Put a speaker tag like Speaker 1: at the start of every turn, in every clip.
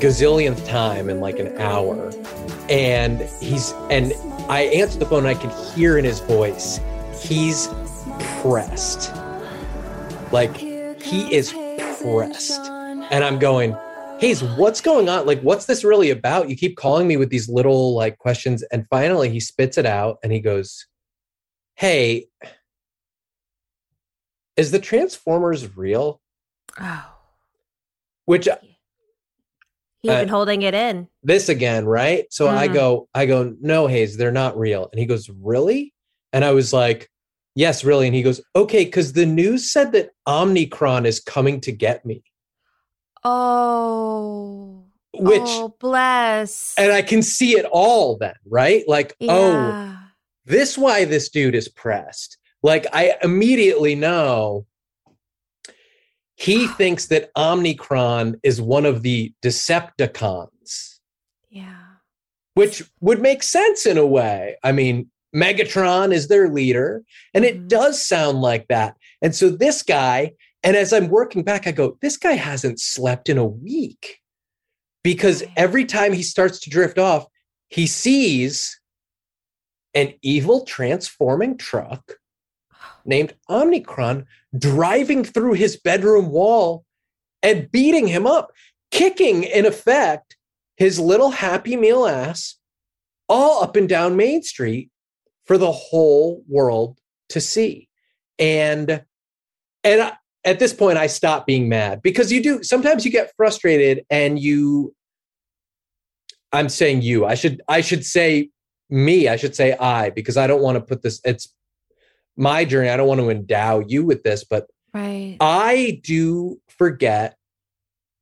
Speaker 1: gazillionth time in like an hour. And he's, and I answer the phone and I can hear in his voice, he's pressed. Like he is pressed. And I'm going, Hayes, what's going on? Like, what's this really about? You keep calling me with these little like questions. And finally he spits it out and he goes, Hey, is the Transformers real?
Speaker 2: Oh,
Speaker 1: Which
Speaker 2: he's
Speaker 1: Uh,
Speaker 2: been holding it in.
Speaker 1: this again, right? So I
Speaker 2: Mhm.
Speaker 1: go, I go, no, Hayes, they're not real. And he goes, really? And I was like, yes, really. And he goes, okay, because the news said that Omnicron is coming to get me,
Speaker 2: Oh,
Speaker 1: which,
Speaker 2: oh, bless.
Speaker 1: and I can see it all then, right? Like, oh, this why this dude is pressed. Like I immediately know he thinks that Omnicron is one of the Decepticons.
Speaker 2: yeah.
Speaker 1: which would make sense in a way. I mean, Megatron is their leader, and it
Speaker 2: Mhm.
Speaker 1: does sound like that. And so this guy, and as I'm working back, I go, this guy hasn't slept in a week because every time he starts to drift off, he sees an evil transforming truck named Omnicron driving through his bedroom wall and beating him up, kicking, in effect, his little Happy Meal ass all up and down Main Street for the whole world to see. And and I, at this point, I stop being mad because you do sometimes you get frustrated and you. I'm saying you. I should I should say me. I should say I because I don't want to put this. It's my journey. I don't want to endow you with this, but
Speaker 2: Right.
Speaker 1: I do forget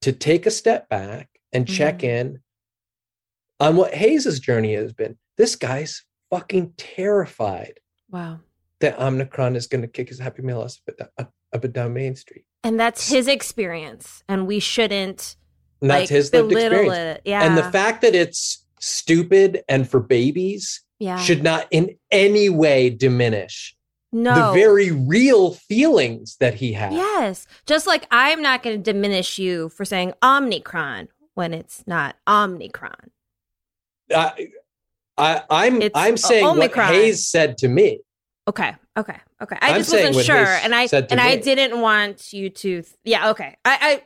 Speaker 1: to take a step back and check
Speaker 2: Mhm.
Speaker 1: in on what Hayes's journey has been. This guy's fucking terrified
Speaker 2: wow.
Speaker 1: that Omnicron is going to kick his Happy Meal up, up, and down Main Street.
Speaker 2: And that's his experience, and we shouldn't
Speaker 1: And that's
Speaker 2: like
Speaker 1: his lived
Speaker 2: belittle
Speaker 1: experience.
Speaker 2: it. Yeah.
Speaker 1: And the fact that it's stupid and for babies
Speaker 2: yeah.
Speaker 1: should not in any way diminish
Speaker 2: no.
Speaker 1: the very real feelings that he has.
Speaker 2: Yes. Just like I'm not going to diminish you for saying Omnicron when it's not Omnicron.
Speaker 1: I, I, I'm I'm saying
Speaker 2: Omicron.
Speaker 1: what Hayes said to me.
Speaker 2: Okay. Okay. Okay. I
Speaker 1: I'm
Speaker 2: just wasn't sure, and I and I didn't want you to. Yeah. Okay. I.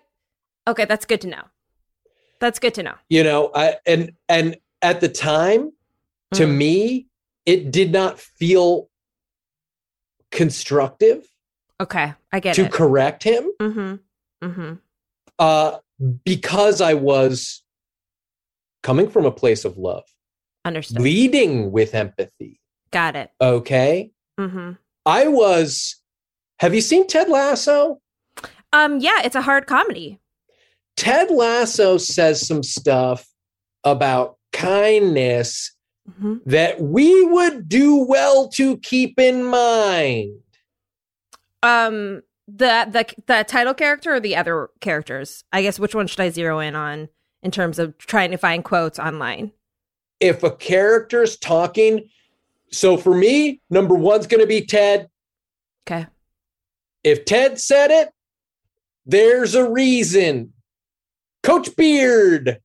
Speaker 2: I okay. That's good to know. That's good to know.
Speaker 1: You know, I and and at the time, to
Speaker 2: Mm.
Speaker 1: me, it did not feel constructive
Speaker 2: Okay. I get
Speaker 1: to
Speaker 2: it.
Speaker 1: correct him
Speaker 2: mm-hmm. Mm-hmm.
Speaker 1: uh, because I was coming from a place of love,
Speaker 2: Understood.
Speaker 1: leading with empathy.
Speaker 2: Got it.
Speaker 1: Okay.
Speaker 2: Mm-hmm.
Speaker 1: I was, have you seen Ted Lasso?
Speaker 2: Um. Yeah. It's a hard comedy.
Speaker 1: Ted Lasso says some stuff about kindness
Speaker 2: Mm-hmm.
Speaker 1: that we would do well to keep in mind.
Speaker 2: Um. The the the title character or the other characters? I guess which one should I zero in on in terms of trying to find quotes online?
Speaker 1: If a character's talking, so for me, number one's going to be Ted.
Speaker 2: Okay.
Speaker 1: If Ted said it, there's a reason. Coach Beard.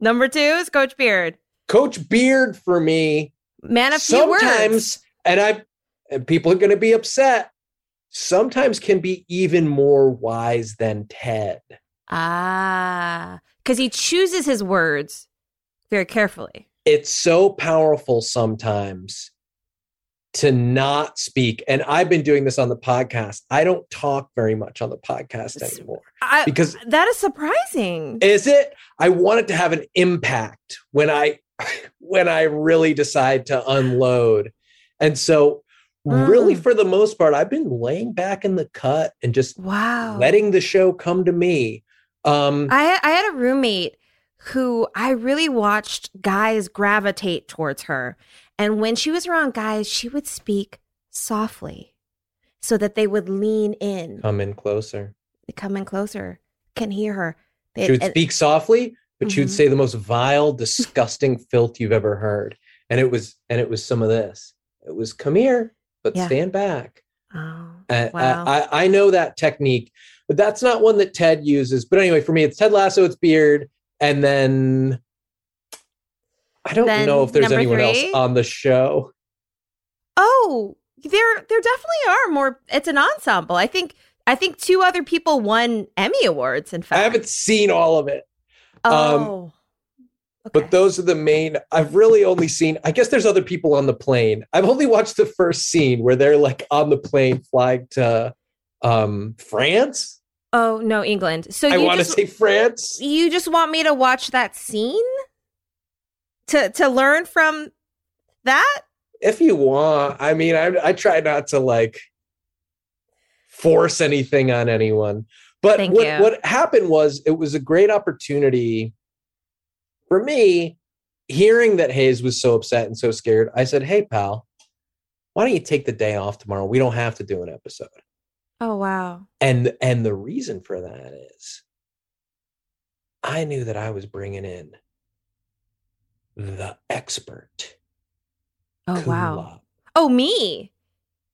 Speaker 2: Number two is Coach Beard.
Speaker 1: Coach Beard for me
Speaker 2: Man of few words.
Speaker 1: sometimes, and I, and people are going to be upset. Sometimes can be even more wise than Ted.
Speaker 2: Ah, because he chooses his words very carefully.
Speaker 1: It's so powerful sometimes to not speak. And I've been doing this on the podcast. I don't talk very much on the podcast anymore
Speaker 2: I,
Speaker 1: because
Speaker 2: that is surprising.
Speaker 1: is it? I want it to have an impact when I when I really decide to unload. And so really
Speaker 2: Mm.
Speaker 1: for the most part, I've been laying back in the cut and just
Speaker 2: wow.
Speaker 1: letting the show come to me.
Speaker 3: Um,
Speaker 2: I I had a roommate who I really watched guys gravitate towards her, and when she was around guys, she would speak softly, so that they would lean in,
Speaker 3: come in closer.
Speaker 2: come in closer, can hear her. They-
Speaker 3: She would
Speaker 2: and-
Speaker 3: speak softly, but would
Speaker 2: Mhm.
Speaker 3: say the most vile, disgusting filth you've ever heard. And it was, and it was some of this. It was, come here, but
Speaker 2: Yeah.
Speaker 3: stand back.
Speaker 2: Oh,
Speaker 3: Uh,
Speaker 2: wow.
Speaker 3: I, I, know that technique, but that's not one that Ted uses. But anyway, for me, it's Ted Lasso, it's Beard, and then I don't
Speaker 2: Then
Speaker 3: know if there's anyone else on the show.
Speaker 2: Oh, there there definitely are more. It's an ensemble. I think I think two other people won Emmy awards. In fact,
Speaker 3: I haven't seen all of it,
Speaker 2: Oh,
Speaker 3: but
Speaker 2: okay.
Speaker 3: those are the main. I've really only seen. I guess there's other people on the plane. I've only watched the first scene where they're like on the plane flying to um France.
Speaker 2: oh no, England. So
Speaker 3: I want to say France.
Speaker 2: you just want me to watch that scene to to learn from that?
Speaker 3: if you want i mean I, I try not to like force anything on anyone but
Speaker 2: Thank
Speaker 3: what,
Speaker 2: you.
Speaker 3: what happened was it was a great opportunity for me hearing that hayes was so upset and so scared i said hey pal why don't you take the day off tomorrow we don't have to do an episode
Speaker 2: Oh wow.
Speaker 3: and and the reason for that is i knew that i was bringing in the expert
Speaker 2: Oh wow. Oh me.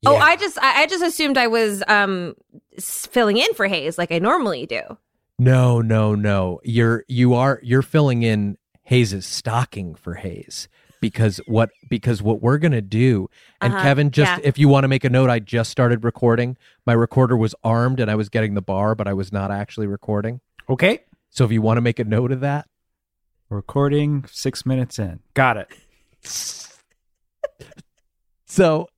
Speaker 2: Oh, I just I, I just assumed I was um filling in for Hayes like I normally do.
Speaker 1: No, no, no. You're you are you're filling in Hayes's stocking for Hayes because what because what we're gonna do and
Speaker 2: Uh-huh,
Speaker 1: Kevin just
Speaker 2: yeah.
Speaker 1: if you want to make a note, I just started recording. My recorder was armed and I was getting the bar, but I was not actually recording.
Speaker 4: Okay.
Speaker 1: So if you want to make a note of that,
Speaker 4: Recording six minutes in. Got it.
Speaker 1: so.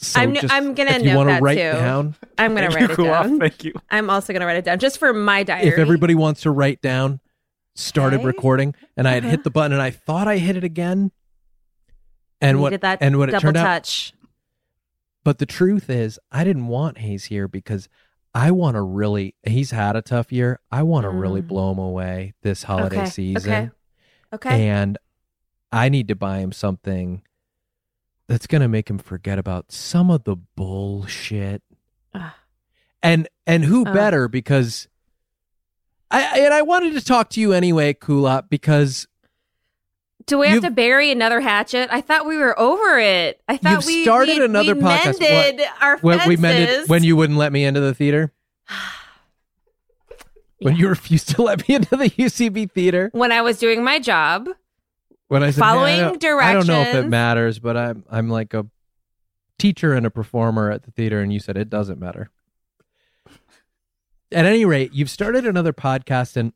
Speaker 1: So
Speaker 2: I'm-
Speaker 1: just-
Speaker 2: I'm gonna
Speaker 1: if you
Speaker 2: note
Speaker 1: wanna
Speaker 2: that
Speaker 1: write
Speaker 2: too.
Speaker 1: down
Speaker 2: I'm gonna write it down.
Speaker 4: Thank you.
Speaker 2: I'm also gonna write it down just for my diary.
Speaker 1: if everybody wants to write down started
Speaker 2: Okay.
Speaker 1: recording and I had
Speaker 2: Uh-huh.
Speaker 1: hit the button and I thought I hit it again. And
Speaker 2: You
Speaker 1: what
Speaker 2: did that
Speaker 1: and what it
Speaker 2: double
Speaker 1: turned out
Speaker 2: touch.
Speaker 1: But the truth is, I didn't want Hayes here because I want to really. He's had a tough year. I want to really
Speaker 2: Mm.
Speaker 1: blow him away this holiday
Speaker 2: Okay,
Speaker 1: season,
Speaker 2: Okay. Okay.
Speaker 1: and I need to buy him something that's going to make him forget about some of the bullshit.
Speaker 2: Ugh.
Speaker 1: And and who
Speaker 2: Oh.
Speaker 1: better because I and I wanted to talk to you anyway, Kulap, because
Speaker 2: Do we have to bury another hatchet? I thought we were over it. I thought we
Speaker 1: started
Speaker 2: we,
Speaker 1: another
Speaker 2: we
Speaker 1: podcast.
Speaker 2: Mended our
Speaker 1: when
Speaker 2: fences.
Speaker 1: we mended when you wouldn't let me into the theater, when
Speaker 2: Yeah.
Speaker 1: you refused to let me into the UCB theater.
Speaker 2: when I was doing my job.
Speaker 1: When I said
Speaker 2: Following
Speaker 1: "Man, I don't, I don't know if it matters, but I'm I'm like a teacher and a performer at the theater, and you said it doesn't matter. At any rate, you've started another podcast, and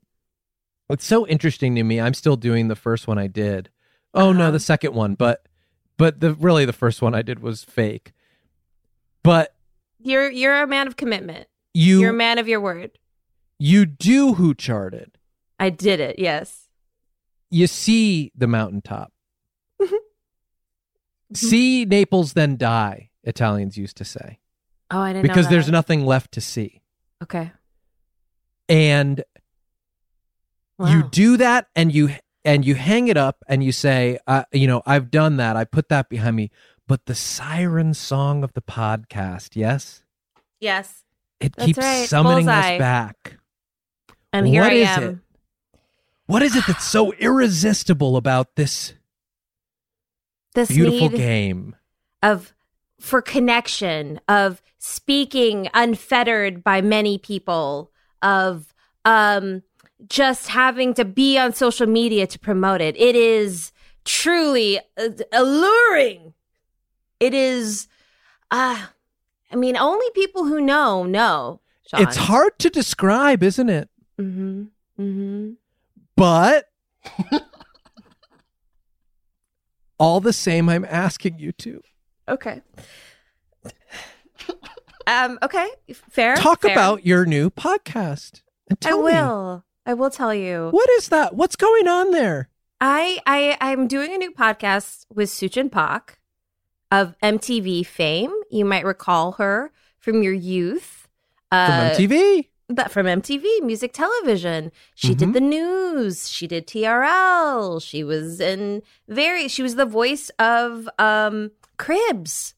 Speaker 1: it's so interesting to me. I'm still doing the first one I did. Oh no,
Speaker 2: Uh-huh.
Speaker 1: the second one, but but the really the first one I did was fake. But
Speaker 2: You're you're a man of commitment.
Speaker 1: you
Speaker 2: You're a man of your word.
Speaker 1: you do who charted.
Speaker 2: I did it. Yes.
Speaker 1: You see the mountaintop.
Speaker 2: Mhm.
Speaker 1: See Naples, then die. Italians used to say.
Speaker 2: Oh, I didn't know
Speaker 1: because there's nothing left to see.
Speaker 2: Okay.
Speaker 1: And
Speaker 2: Wow.
Speaker 1: you do that and you and you hang it up and you say, uh, you know, I've done that. I put that behind me. But the siren song of the podcast, yes,
Speaker 2: Yes.
Speaker 1: it
Speaker 2: That's
Speaker 1: keeps
Speaker 2: right.
Speaker 1: summoning
Speaker 2: Bullseye.
Speaker 1: us back.
Speaker 2: And here
Speaker 1: What
Speaker 2: I
Speaker 1: is
Speaker 2: am.
Speaker 1: it? What is it that's so irresistible about this
Speaker 2: This
Speaker 1: beautiful game?
Speaker 2: of for connection, of speaking unfettered by many people, of um just having to be on social media to promote it. It is truly uh, alluring. It is uh I mean only people who know know. Sean.
Speaker 1: It's hard to describe, isn't it?
Speaker 2: Mhm. Mhm.
Speaker 1: But all the same, I'm asking you to
Speaker 2: Okay. um okay, fair.
Speaker 1: talk
Speaker 2: fair.
Speaker 1: about your new podcast.
Speaker 2: I
Speaker 1: tell me,
Speaker 2: will. I will tell you.
Speaker 1: what is that? What's going on there?
Speaker 2: I I I'm doing a new podcast with Suchin Pak of MTV fame. You might recall her from your youth.
Speaker 1: From
Speaker 2: Uh,
Speaker 1: MTV.
Speaker 2: That from MTV, music television. She
Speaker 1: Mhm.
Speaker 2: did the news. She did TRL. She was in very. She was the voice of um Cribs.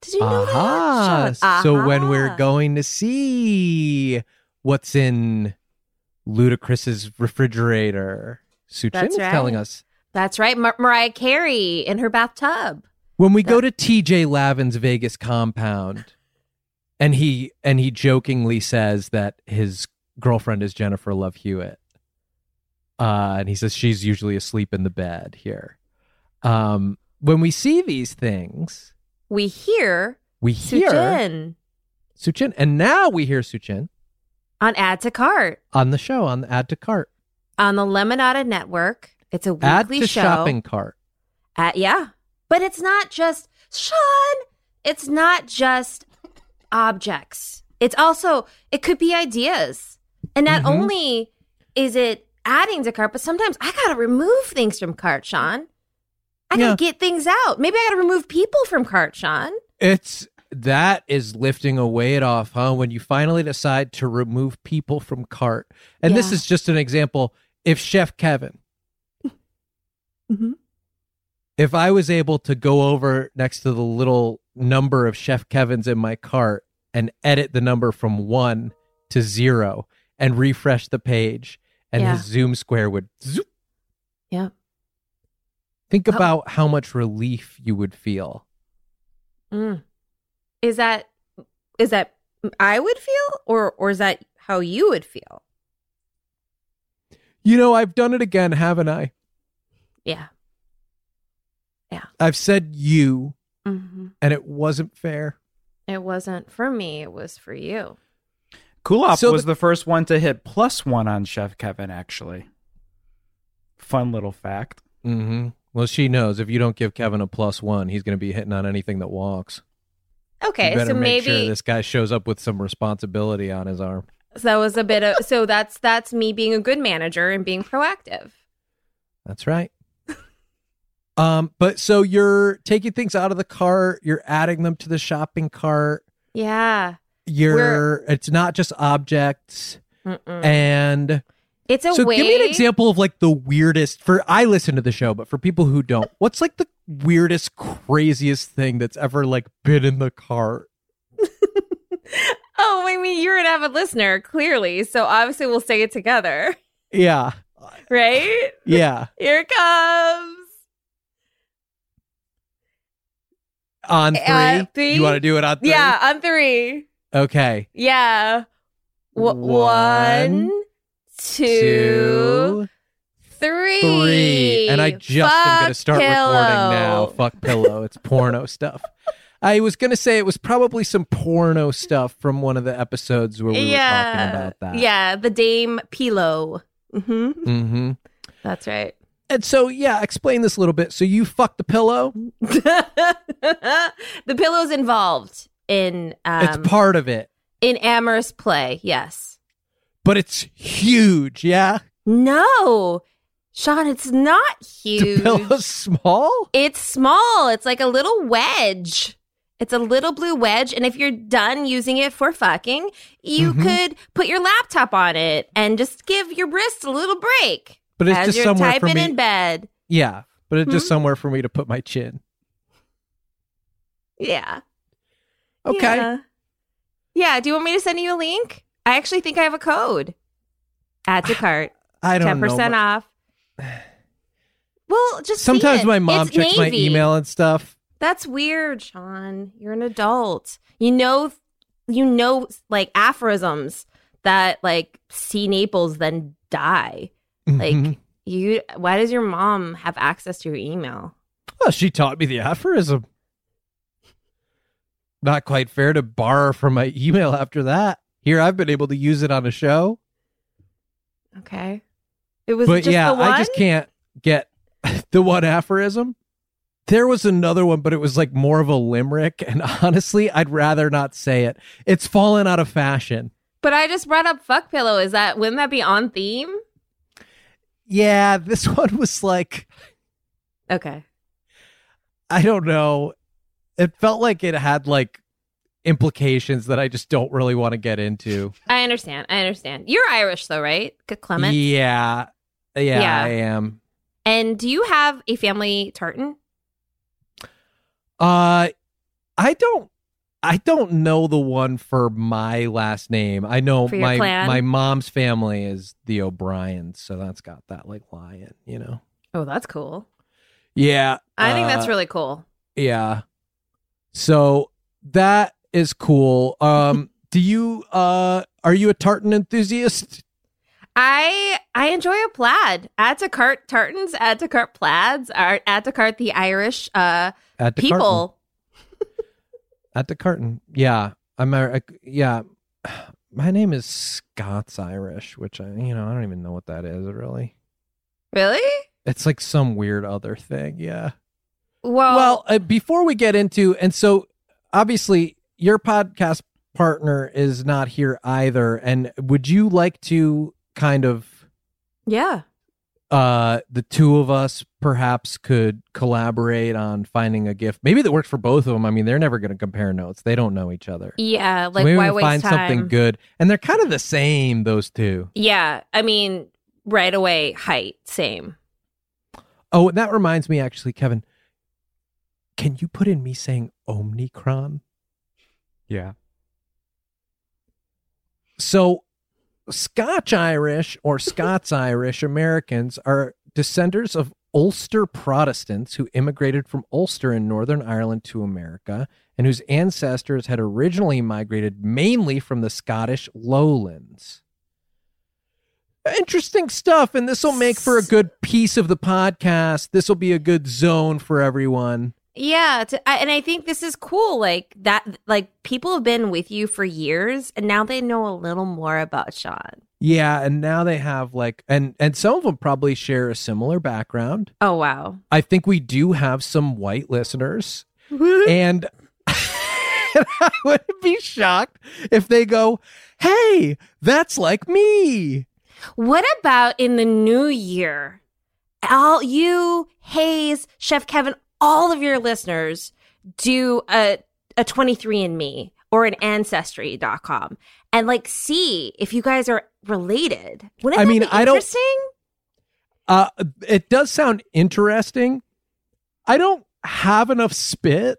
Speaker 2: Did you know
Speaker 1: Aha.
Speaker 2: that? Sean?
Speaker 1: So when we're going to see what's in Ludacris's refrigerator, Suchin
Speaker 2: That's
Speaker 1: is telling us.
Speaker 2: That's right, Mar- Mariah Carey in her bathtub.
Speaker 1: When we go to TJ Lavin's Vegas compound, and he and he jokingly says that his girlfriend is Jennifer Love Hewitt. Uh, and he says she's usually asleep in the bed here. Um, when we see these things,
Speaker 2: We hear
Speaker 1: we hear
Speaker 2: Sujin
Speaker 1: Suchin, and now we hear Suchin
Speaker 2: on Add to Cart
Speaker 1: on the show on the Add to Cart,
Speaker 2: on the Lemonada Network. It's a
Speaker 1: Add
Speaker 2: weekly
Speaker 1: to
Speaker 2: show.
Speaker 1: Shopping Cart.
Speaker 2: At, yeah. But it's not just, Sean, it's not just objects. It's also, it could be ideas. And not
Speaker 1: Mhm.
Speaker 2: only is it adding to cart, but sometimes I got to remove things from cart, Sean. I got to
Speaker 1: Yeah.
Speaker 2: get things out. Maybe I got to remove people from cart, Sean.
Speaker 1: It's that is lifting a weight off, huh? When you finally decide to remove people from cart, and this is just an example. If Chef Kevin,
Speaker 2: Mhm.
Speaker 1: if I was able to go over next to the little number of Chef Kevin's in my cart and edit the number from one to zero and refresh the page, and
Speaker 2: Yeah.
Speaker 1: his zoom square would zoop.
Speaker 2: Yeah.
Speaker 1: Think
Speaker 2: How-
Speaker 1: about how much relief you would feel.
Speaker 2: Mm. Is that, is that I would feel or, or is that how you would feel?
Speaker 1: You know, I've done it again, haven't I?
Speaker 2: Yeah. Yeah.
Speaker 1: I've said you,
Speaker 2: hmm
Speaker 1: and it wasn't fair.
Speaker 2: It wasn't for me. It was for you.
Speaker 4: Kulap
Speaker 1: So
Speaker 4: was
Speaker 1: the-
Speaker 4: the first one to hit plus one on Chef Kevin, actually. Fun little fact.
Speaker 1: Mm-hmm. Well, she knows if you don't give Kevin a plus one, he's going to be hitting on anything that walks.
Speaker 2: Okay,
Speaker 1: you
Speaker 2: so
Speaker 1: make
Speaker 2: maybe
Speaker 1: sure this guy shows up with some responsibility on his arm.
Speaker 2: so that was a bit of so that's that's me being a good manager and being proactive.
Speaker 1: That's right. Um, but so you're taking things out of the cart, you're adding them to the shopping cart.
Speaker 2: Yeah,
Speaker 1: You're it's not just objects,
Speaker 2: Mm-mm.
Speaker 1: and
Speaker 2: it's a
Speaker 1: so
Speaker 2: way.
Speaker 1: give me an example of like the weirdest. For I listen to the show, but for people who don't, what's like the weirdest, craziest thing that's ever like been in the cart?
Speaker 2: Oh, I mean, you're an avid listener, clearly. So obviously, we'll say it together,
Speaker 1: Yeah,
Speaker 2: right?
Speaker 1: yeah.
Speaker 2: Here it comes.
Speaker 1: On three,
Speaker 2: Uh, three?
Speaker 1: you want to do it on three?
Speaker 2: Yeah, on three.
Speaker 1: Okay.
Speaker 2: Yeah. W-
Speaker 1: One,
Speaker 2: one, two, three.
Speaker 1: three. And I just am going to
Speaker 2: Fuck
Speaker 1: start recording now. Fuck pillow. It's porno stuff. I was going to say it was probably some porno stuff from one of the episodes where we were talking about that.
Speaker 2: Yeah, the Dame Pillo. hmm
Speaker 1: Mm-hmm.
Speaker 2: That's right.
Speaker 1: And so, yeah, explain this a little bit. So you fucked the pillow.
Speaker 2: the pillow's involved in um,
Speaker 1: it's part of it,
Speaker 2: in amorous play. Yes.
Speaker 1: but it's huge. Yeah.
Speaker 2: No, Sean, it's not huge.
Speaker 1: The pillow's small.
Speaker 2: It's small. It's like a little wedge. It's a little blue wedge, and if you're done using it for fucking, you
Speaker 1: Mhm.
Speaker 2: could put your laptop on it and just give your wrist a little break
Speaker 1: But it's
Speaker 2: as
Speaker 1: just
Speaker 2: you're
Speaker 1: somewhere for me.
Speaker 2: in bed.
Speaker 1: Yeah, but it's just
Speaker 2: Hmm?
Speaker 1: somewhere for me to put my chin.
Speaker 2: Yeah.
Speaker 1: Okay.
Speaker 2: Yeah. Yeah. Do you want me to send you a link? I actually think I have a code. Add to cart.
Speaker 1: I don't
Speaker 2: Ten
Speaker 1: know.
Speaker 2: percent
Speaker 1: but-
Speaker 2: off. Well, just see
Speaker 1: Sometimes my mom
Speaker 2: It's
Speaker 1: checks my email and stuff.
Speaker 2: That's weird, Sean. You're an adult. You know, you know, like aphorisms that like see Naples then die. Like
Speaker 1: Mhm.
Speaker 2: you, why does your mom have access to your email?
Speaker 1: Well, she taught me the aphorism. Not quite fair to borrow from my email after that. Here, I've been able to use it on a show,
Speaker 2: Okay, it was
Speaker 1: but
Speaker 2: just
Speaker 1: yeah,
Speaker 2: the one.
Speaker 1: I just can't get the one aphorism. There was another one, but it was like more of a limerick, and honestly, I'd rather not say it. It's fallen out of fashion.
Speaker 2: But I just brought up fuck pillow. Is that wouldn't that be on theme?
Speaker 1: Yeah, this one was like
Speaker 2: Okay.
Speaker 1: I don't know. It felt like it had like implications that I just don't really want to get into.
Speaker 2: I understand. I understand. You're Irish though, right? Clement.
Speaker 1: Yeah. yeah,
Speaker 2: Yeah.
Speaker 1: I am.
Speaker 2: And do you have a family tartan?
Speaker 1: Uh, I don't. I don't know the one for my last name. I know my
Speaker 2: clan?
Speaker 1: my mom's family is the O'Briens, so that's got that like lion, you know.
Speaker 2: Oh, that's cool.
Speaker 1: Yeah,
Speaker 2: I think that's
Speaker 1: uh,
Speaker 2: really cool.
Speaker 1: Yeah. So that is cool. Um do you uh are you a tartan enthusiast?
Speaker 2: I I enjoy a plaid. Add to cart tartans, add to cart plaids, add to cart the Irish uh people.
Speaker 1: At the carton. Yeah. I'm yeah. My name is Scots Irish, which I you know, I don't even know what that is really.
Speaker 2: Really?
Speaker 1: It's like some weird other thing. Yeah.
Speaker 2: Well,
Speaker 1: well, uh, before we get into, and so obviously your podcast partner is not here either. And would you like to kind of,
Speaker 2: yeah.
Speaker 1: Uh, the two of us perhaps could collaborate on finding a gift, maybe that works for both of them. I mean, they're never going to compare notes; they don't know each other.
Speaker 2: Yeah,
Speaker 1: So
Speaker 2: like
Speaker 1: maybe
Speaker 2: why
Speaker 1: we
Speaker 2: waste
Speaker 1: find
Speaker 2: time?
Speaker 1: something good, and they're kind of the same. Those two.
Speaker 2: Yeah, I mean, right away, height, same.
Speaker 1: Oh, that reminds me, actually, Kevin. Can you put in me saying Omnicron?
Speaker 4: Yeah.
Speaker 1: So, Scotch Irish or Scots Irish Americans are descendants of Ulster Protestants who immigrated from Ulster in Northern Ireland to America and whose ancestors had originally migrated mainly from the Scottish lowlands. Interesting stuff, and this will make for a good piece of the podcast. This will be a good zone for everyone.
Speaker 2: Yeah, to, I, and I think this is cool. Like that, like people have been with you for years, and now they know a little more about Sean.
Speaker 1: Yeah, and now they have like, and and some of them probably share a similar background.
Speaker 2: Oh wow!
Speaker 1: I think we do have some white listeners, and I wouldn't be shocked if they go, "Hey, that's like me."
Speaker 2: What about in the new year? All you, Hayes, Chef Kevin, all of your listeners do a a 23andme or an ancestry.com and like see if you guys are related. Wouldn't
Speaker 1: I mean, I don't- Uh, it does sound interesting. I don't have enough spit.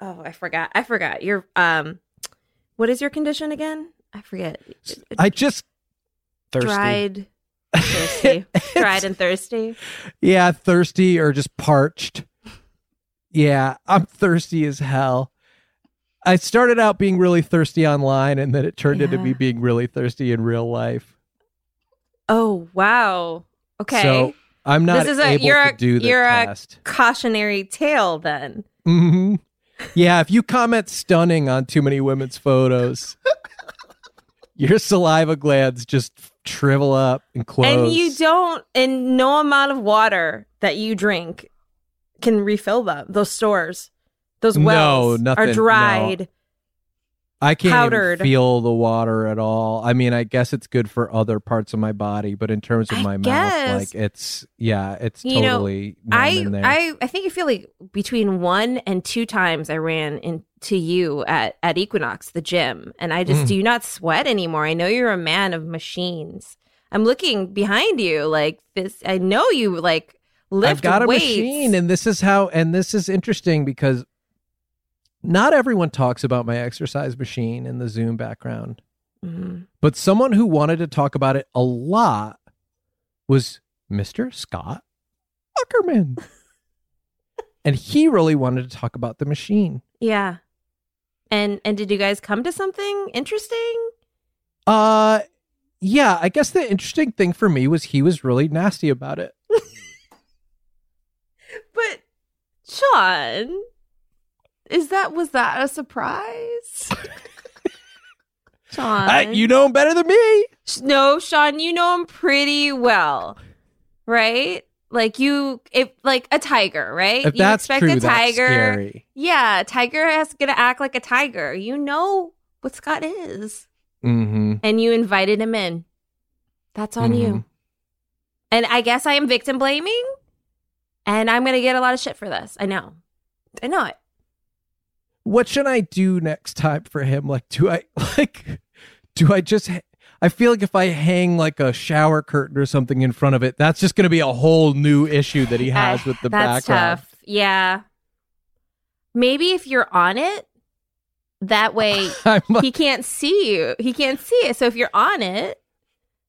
Speaker 2: Oh, I forgot. I forgot. Your um what is your condition again? I forget.
Speaker 1: I just,
Speaker 4: Thirsty.
Speaker 2: Dried thirsty. Dried and thirsty.
Speaker 1: yeah, thirsty or just parched. Yeah, I'm thirsty as hell. I started out being really thirsty online, and then it turned into me being really thirsty in real life.
Speaker 2: Oh, wow. Okay.
Speaker 1: So I'm not
Speaker 2: This is a-
Speaker 1: able
Speaker 2: you're
Speaker 1: to
Speaker 2: a- you're a- Cautionary tale then.
Speaker 1: hmm Yeah, if you comment stunning on too many women's photos, your saliva glands just shrivel up and close.
Speaker 2: And you don't and no amount of water that you drink can refill them. Those stores. Those
Speaker 1: No,
Speaker 2: wells
Speaker 1: nothing,
Speaker 2: are
Speaker 1: no. I can't
Speaker 2: powdered.
Speaker 1: feel the water at all. I mean, I guess it's good for other parts of my body, but in terms of
Speaker 2: I
Speaker 1: my
Speaker 2: guess.
Speaker 1: mouth, like it's yeah, it's
Speaker 2: You know,
Speaker 1: totally numb
Speaker 2: I
Speaker 1: in there.
Speaker 2: I I think I feel like between one and two times I ran into you at at Equinox, the gym, and I just
Speaker 1: Mm.
Speaker 2: do not sweat anymore. I know you're a man of machines. I'm looking behind you like this. I know you like lift
Speaker 1: I've got a
Speaker 2: weights.
Speaker 1: machine, and this is how, and this is interesting because not everyone talks about my exercise machine in the Zoom background.
Speaker 2: Mhm.
Speaker 1: But someone who wanted to talk about it a lot was Mr. Scott Aukerman. and he really wanted to talk about the machine.
Speaker 2: Yeah. And and did you guys come to something interesting?
Speaker 1: Uh yeah, I guess the interesting thing for me was he was really nasty about it.
Speaker 2: But Sean, is that was that a surprise? Sean,
Speaker 1: I- you know him better than me.
Speaker 2: No, Sean, you know him pretty well, right? Like you, if like a tiger, right?
Speaker 1: If
Speaker 2: you
Speaker 1: that's
Speaker 2: expect
Speaker 1: true,
Speaker 2: a
Speaker 1: that's
Speaker 2: tiger.
Speaker 1: scary.
Speaker 2: Yeah, a tiger has gonna act like a tiger. You know what Scott is,
Speaker 1: Mm-hmm.
Speaker 2: and you invited him in. That's on
Speaker 1: Mhm.
Speaker 2: you. And I guess I am victim blaming, and I'm gonna get a lot of shit for this. I know, I know it.
Speaker 1: What should I do next time for him? Like, do I like, do I just? I feel like if I hang like a shower curtain or something in front of it, that's just going to be a whole new issue that he has
Speaker 2: Uh,
Speaker 1: with the
Speaker 2: That's
Speaker 1: background.
Speaker 2: tough. Yeah. Maybe if you're on it, that way
Speaker 1: like,
Speaker 2: he can't see you. He can't see it. So if you're on it,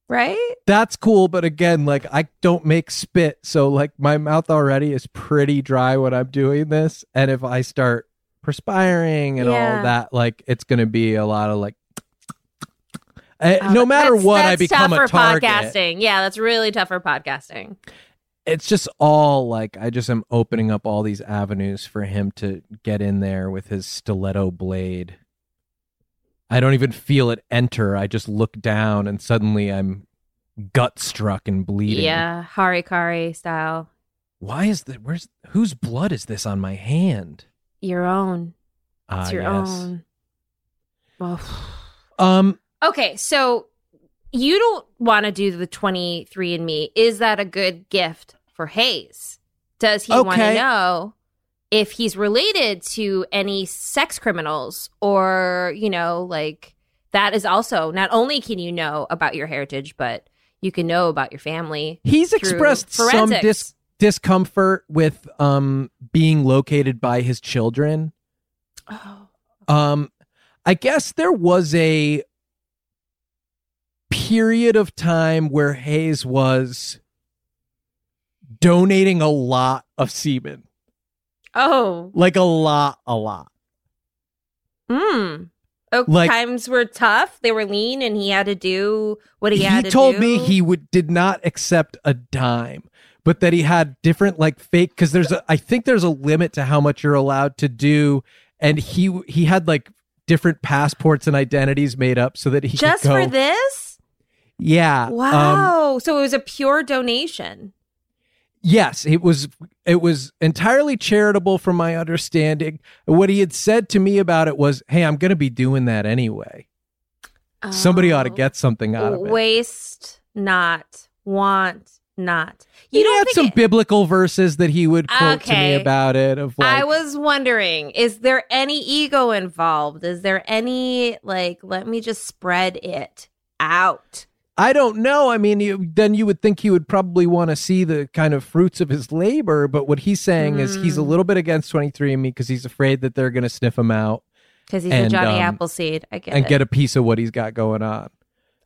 Speaker 2: right?
Speaker 1: that's cool, but again, like I don't make spit, so like my mouth already is pretty dry when I'm doing this, and if I start perspiring and all
Speaker 2: Yeah.
Speaker 1: of that, like it's going to be a lot of like. Uh, no
Speaker 2: Uh,
Speaker 1: matter
Speaker 2: that's-
Speaker 1: what, I
Speaker 2: that's
Speaker 1: become
Speaker 2: tough
Speaker 1: a
Speaker 2: for
Speaker 1: target.
Speaker 2: podcasting. Yeah, that's really tough for podcasting.
Speaker 1: it's just all like I just am opening up all these avenues for him to get in there with his stiletto blade. I don't even feel it enter. I just look down and suddenly I'm gut struck and bleeding.
Speaker 2: Yeah, harikari style.
Speaker 1: Why is that? Where's whose blood is this on my hand?
Speaker 2: Your own. It's
Speaker 1: Ah,
Speaker 2: your
Speaker 1: yes.
Speaker 2: own. Oh.
Speaker 1: Um,
Speaker 2: Okay, so you don't want to do the twenty three and Me. Is that a good gift for Hayes? Does he want to know if he's related to any sex criminals or, you know, like that is also not only can you know about your heritage, but you can know about your family.
Speaker 1: he's
Speaker 2: through
Speaker 1: expressed some
Speaker 2: forensics.
Speaker 1: dis- discomfort with um being located by his children.
Speaker 2: Oh.
Speaker 1: Um, I guess there was a period of time where Hayes was donating a lot of semen,
Speaker 2: Oh.
Speaker 1: like a lot, a lot.
Speaker 2: Hmm. Oh,
Speaker 1: Like-
Speaker 2: times were tough. They were lean, and he had to do what he,
Speaker 1: He,
Speaker 2: had to
Speaker 1: told me he would did not accept a dime, but that he had different like fake because there's a I think there's a limit to how much you're allowed to do, and he he had like different passports and identities made up so that he
Speaker 2: just
Speaker 1: could go,
Speaker 2: for this.
Speaker 1: Yeah. um,
Speaker 2: Wow. so it was a pure donation.
Speaker 1: Yes, it was it was entirely charitable from my understanding. What he had said to me about it was, "Hey, I'm going to be doing that anyway. Somebody ought to
Speaker 2: Oh.
Speaker 1: get something out of it."
Speaker 2: Waste not, want not. You
Speaker 1: he
Speaker 2: don't
Speaker 1: had some
Speaker 2: it-
Speaker 1: biblical verses that he would quote to me about it of like
Speaker 2: I was wondering, is there any ego involved? Is there any like let me just spread it out?
Speaker 1: I don't know. I mean, you, then you would think he would probably want to see the kind of fruits of his labor, but what he's saying is he's a
Speaker 2: Mm.
Speaker 1: little bit against 23andme because he's afraid that they're going to sniff him out
Speaker 2: Because he's a Johnny
Speaker 1: um,
Speaker 2: Appleseed. I get
Speaker 1: and
Speaker 2: it.
Speaker 1: get a piece of what he's got going on.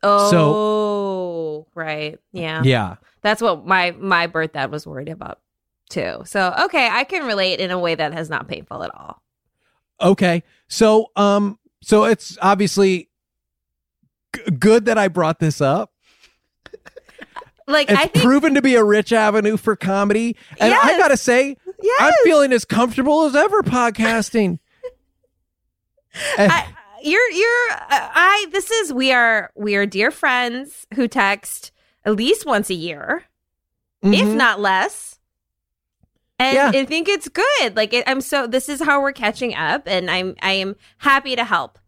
Speaker 2: oh, so, right. Yeah.
Speaker 1: Yeah.
Speaker 2: That's what my my birth dad was worried about too. So okay, I can relate in a way that is not painful at all.
Speaker 1: Okay. So, um, so it's obviously g- good that I brought this up.
Speaker 2: Like
Speaker 1: It's
Speaker 2: I think
Speaker 1: proven to be a rich avenue for comedy, and I gotta say,
Speaker 2: yes.
Speaker 1: I'm feeling as comfortable as ever podcasting. And-
Speaker 2: I, you're you're uh, I this is we are we are dear friends who text at least once a year, if
Speaker 1: Mhm.
Speaker 2: not less. And
Speaker 1: Yeah.
Speaker 2: I think it's good. Like it, I'm so this is how we're catching up and I'm I am happy to help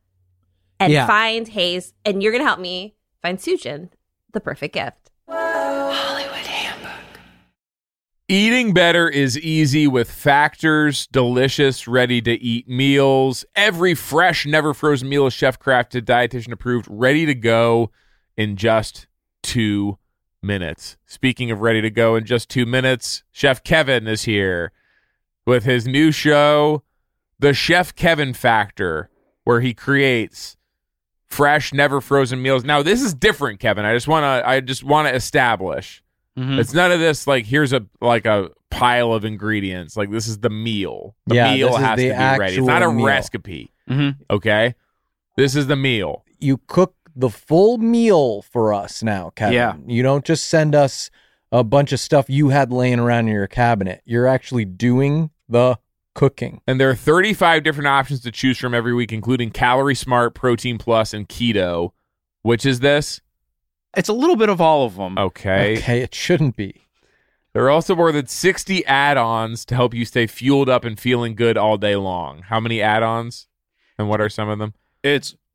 Speaker 2: and
Speaker 1: Yeah.
Speaker 2: find Hayes and you're going to help me find Suchin the perfect gift. Hollywood Handbook.
Speaker 5: Eating better is easy with Factors delicious, ready to eat meals. Every fresh, never frozen meal is chef crafted, dietitian approved, ready to go in just two minutes. Speaking of ready to go in just two minutes, Chef Kevin is here with his new show, The Chef Kevin Factor, where he creates fresh, never frozen meals. Now, this is different, Kevin. I just want to I just want to establish
Speaker 4: Mhm.
Speaker 5: it's none of this like here's a like a pile of ingredients. Like this is the meal. The
Speaker 1: Yeah,
Speaker 5: meal has
Speaker 1: the
Speaker 5: to be ready. It's not a
Speaker 1: meal.
Speaker 5: recipe.
Speaker 4: Mhm.
Speaker 5: Okay. This is the meal.
Speaker 3: you cook the full meal for us now, Kevin.
Speaker 4: Yeah.
Speaker 3: You don't just send us a bunch of stuff you had laying around in your cabinet. You're actually doing the cooking.
Speaker 5: And there are 35 different options to choose from every week, including Calorie Smart, Protein Plus, and Keto. Which is this?
Speaker 4: It's a little bit of all of them.
Speaker 5: Okay.
Speaker 3: Okay, it shouldn't be.
Speaker 5: There are also more than 60 add ons to help you stay fueled up and feeling good all day long. How many add ons? And what are some of them?
Speaker 4: It's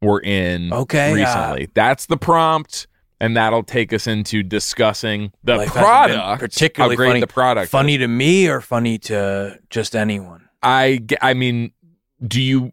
Speaker 5: were in
Speaker 1: Okay, uh,
Speaker 5: recently. That's the prompt. And that'll take us into discussing the product,
Speaker 1: particularly
Speaker 5: how great
Speaker 1: funny.
Speaker 5: the product is.
Speaker 1: Funny to me or funny to just anyone?
Speaker 5: I I mean, do you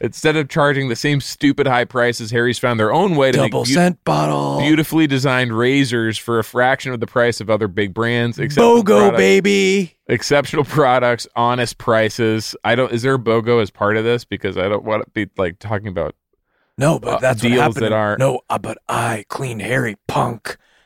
Speaker 5: Instead of charging the same stupid high prices, Harry's found their own way to
Speaker 1: Double
Speaker 5: make beau-
Speaker 1: scent bottle.
Speaker 5: beautifully designed razors for a fraction of the price of other big brands.
Speaker 1: BOGO
Speaker 5: product-
Speaker 1: baby.
Speaker 5: exceptional products, honest prices. I don't. Is there a BOGO as part of this? Because I don't want to be like talking about.
Speaker 1: No, but
Speaker 5: Uh,
Speaker 1: that's
Speaker 5: deals
Speaker 1: what happened.
Speaker 5: that aren't-
Speaker 1: No, uh, but I clean Harry punk.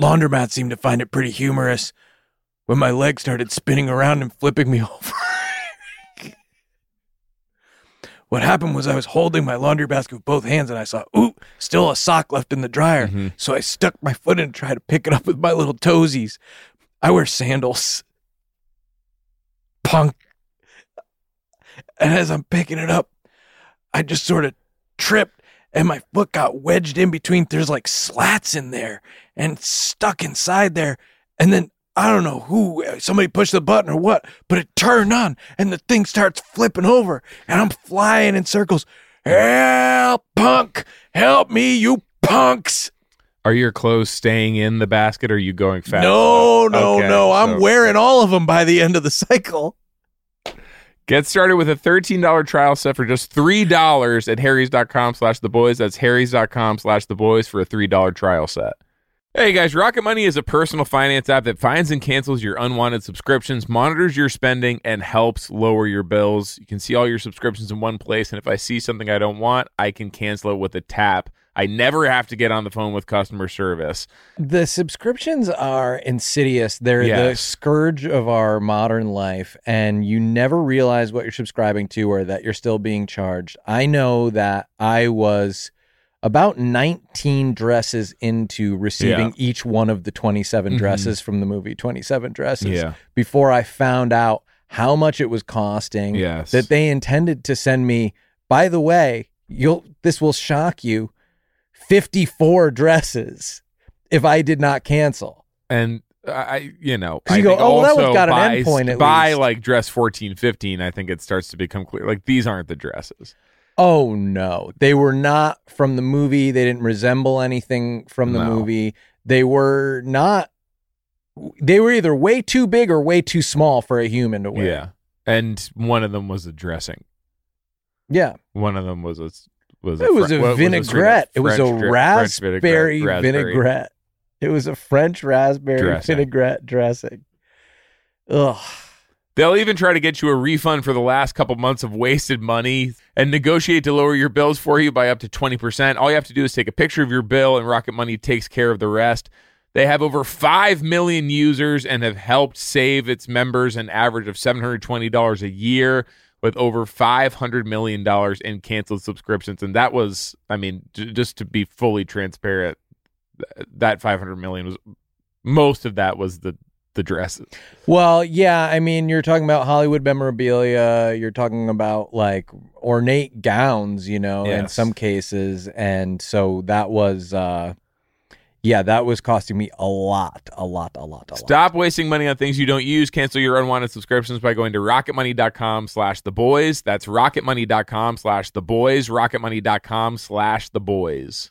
Speaker 1: laundromat seemed to find it pretty humorous when my leg started spinning around and flipping me over. what happened was I was holding my laundry basket with both hands and I saw, ooh, still a sock left in the dryer.
Speaker 5: Mhm.
Speaker 1: So I stuck my foot in and tried to pick it up with my little toesies. I wear sandals. Punk. And as I'm picking it up,
Speaker 6: I just sort of tripped and my foot got wedged in between. There's like slats in there and stuck inside there. And then I don't know who, somebody pushed the button or what, but it turned on and the thing starts flipping over and I'm flying in circles. Help, punk! Help me, you punks!
Speaker 5: Are your clothes staying in the basket or are you going fast?
Speaker 6: No, no,
Speaker 5: Okay,
Speaker 6: no. I'm
Speaker 5: so-
Speaker 6: wearing all of them by the end of the cycle.
Speaker 5: Get started with a $13 trial set for just $3 at harrys.com slash the boys. That's harrys.com slash the boys for a $3 trial set. Hey guys, Rocket Money is a personal finance app that finds and cancels your unwanted subscriptions, monitors your spending, and helps lower your bills. You can see all your subscriptions in one place, and if I see something I don't want, I can cancel it with a tap. I never have to get on the phone with customer service.
Speaker 1: The subscriptions are insidious. They're the scourge of our modern life, and you never realize what you're subscribing to or that you're still being charged. I know that I was about 19 dresses into receiving
Speaker 5: Yeah.
Speaker 1: each one of the 27
Speaker 5: Mhm.
Speaker 1: dresses from the movie 27 Dresses
Speaker 5: Yeah.
Speaker 1: before I found out how much it was costing.
Speaker 5: Yes.
Speaker 1: That they intended to send me, by the way, you'll this will shock you, 54 dresses if I did not cancel.
Speaker 5: and I, you know, I
Speaker 1: you go, "Oh, that one's got an
Speaker 5: by,
Speaker 1: endpoint at
Speaker 5: by
Speaker 1: least."
Speaker 5: like dress 14, 15, I think it starts to become clear. Like these aren't the dresses.
Speaker 1: Oh no, they were not from the movie. They didn't resemble anything from the
Speaker 5: No.
Speaker 1: movie. They were not. They were either way too big or way too small for a human to wear.
Speaker 5: Yeah, and one of them was a dressing.
Speaker 1: yeah.
Speaker 5: One of them was a was a
Speaker 1: It was a
Speaker 5: up
Speaker 1: vinaigrette. It was a
Speaker 5: French dre- French
Speaker 1: raspberry
Speaker 5: raspberry.
Speaker 1: vinaigrette. It was a French raspberry
Speaker 5: Dressing.
Speaker 1: vinaigrette dressing. Ugh.
Speaker 5: They'll even try to get you a refund for the last couple months of wasted money and negotiate to lower your bills for you by up to 20%. All you have to do is take a picture of your bill, and Rocket Money takes care of the rest. They have over 5 million users and have helped save its members an average of $720 a year with over $500 million in canceled subscriptions. And that was, I mean, j- just to be fully transparent, th- that 500 million was most of that was the the dresses.
Speaker 1: Well, yeah, I mean, you're talking about Hollywood memorabilia. You're talking about like ornate gowns, you know, in some cases, and so that was, uh yeah, that was costing me a lot, a lot, a lot, a lot.
Speaker 5: Stop wasting money on things you don't use. Cancel your unwanted subscriptions by going to rocketmoney.com slash the boys. That's rocketmoney.com slash the boys. Rocketmoney.com slash the boys.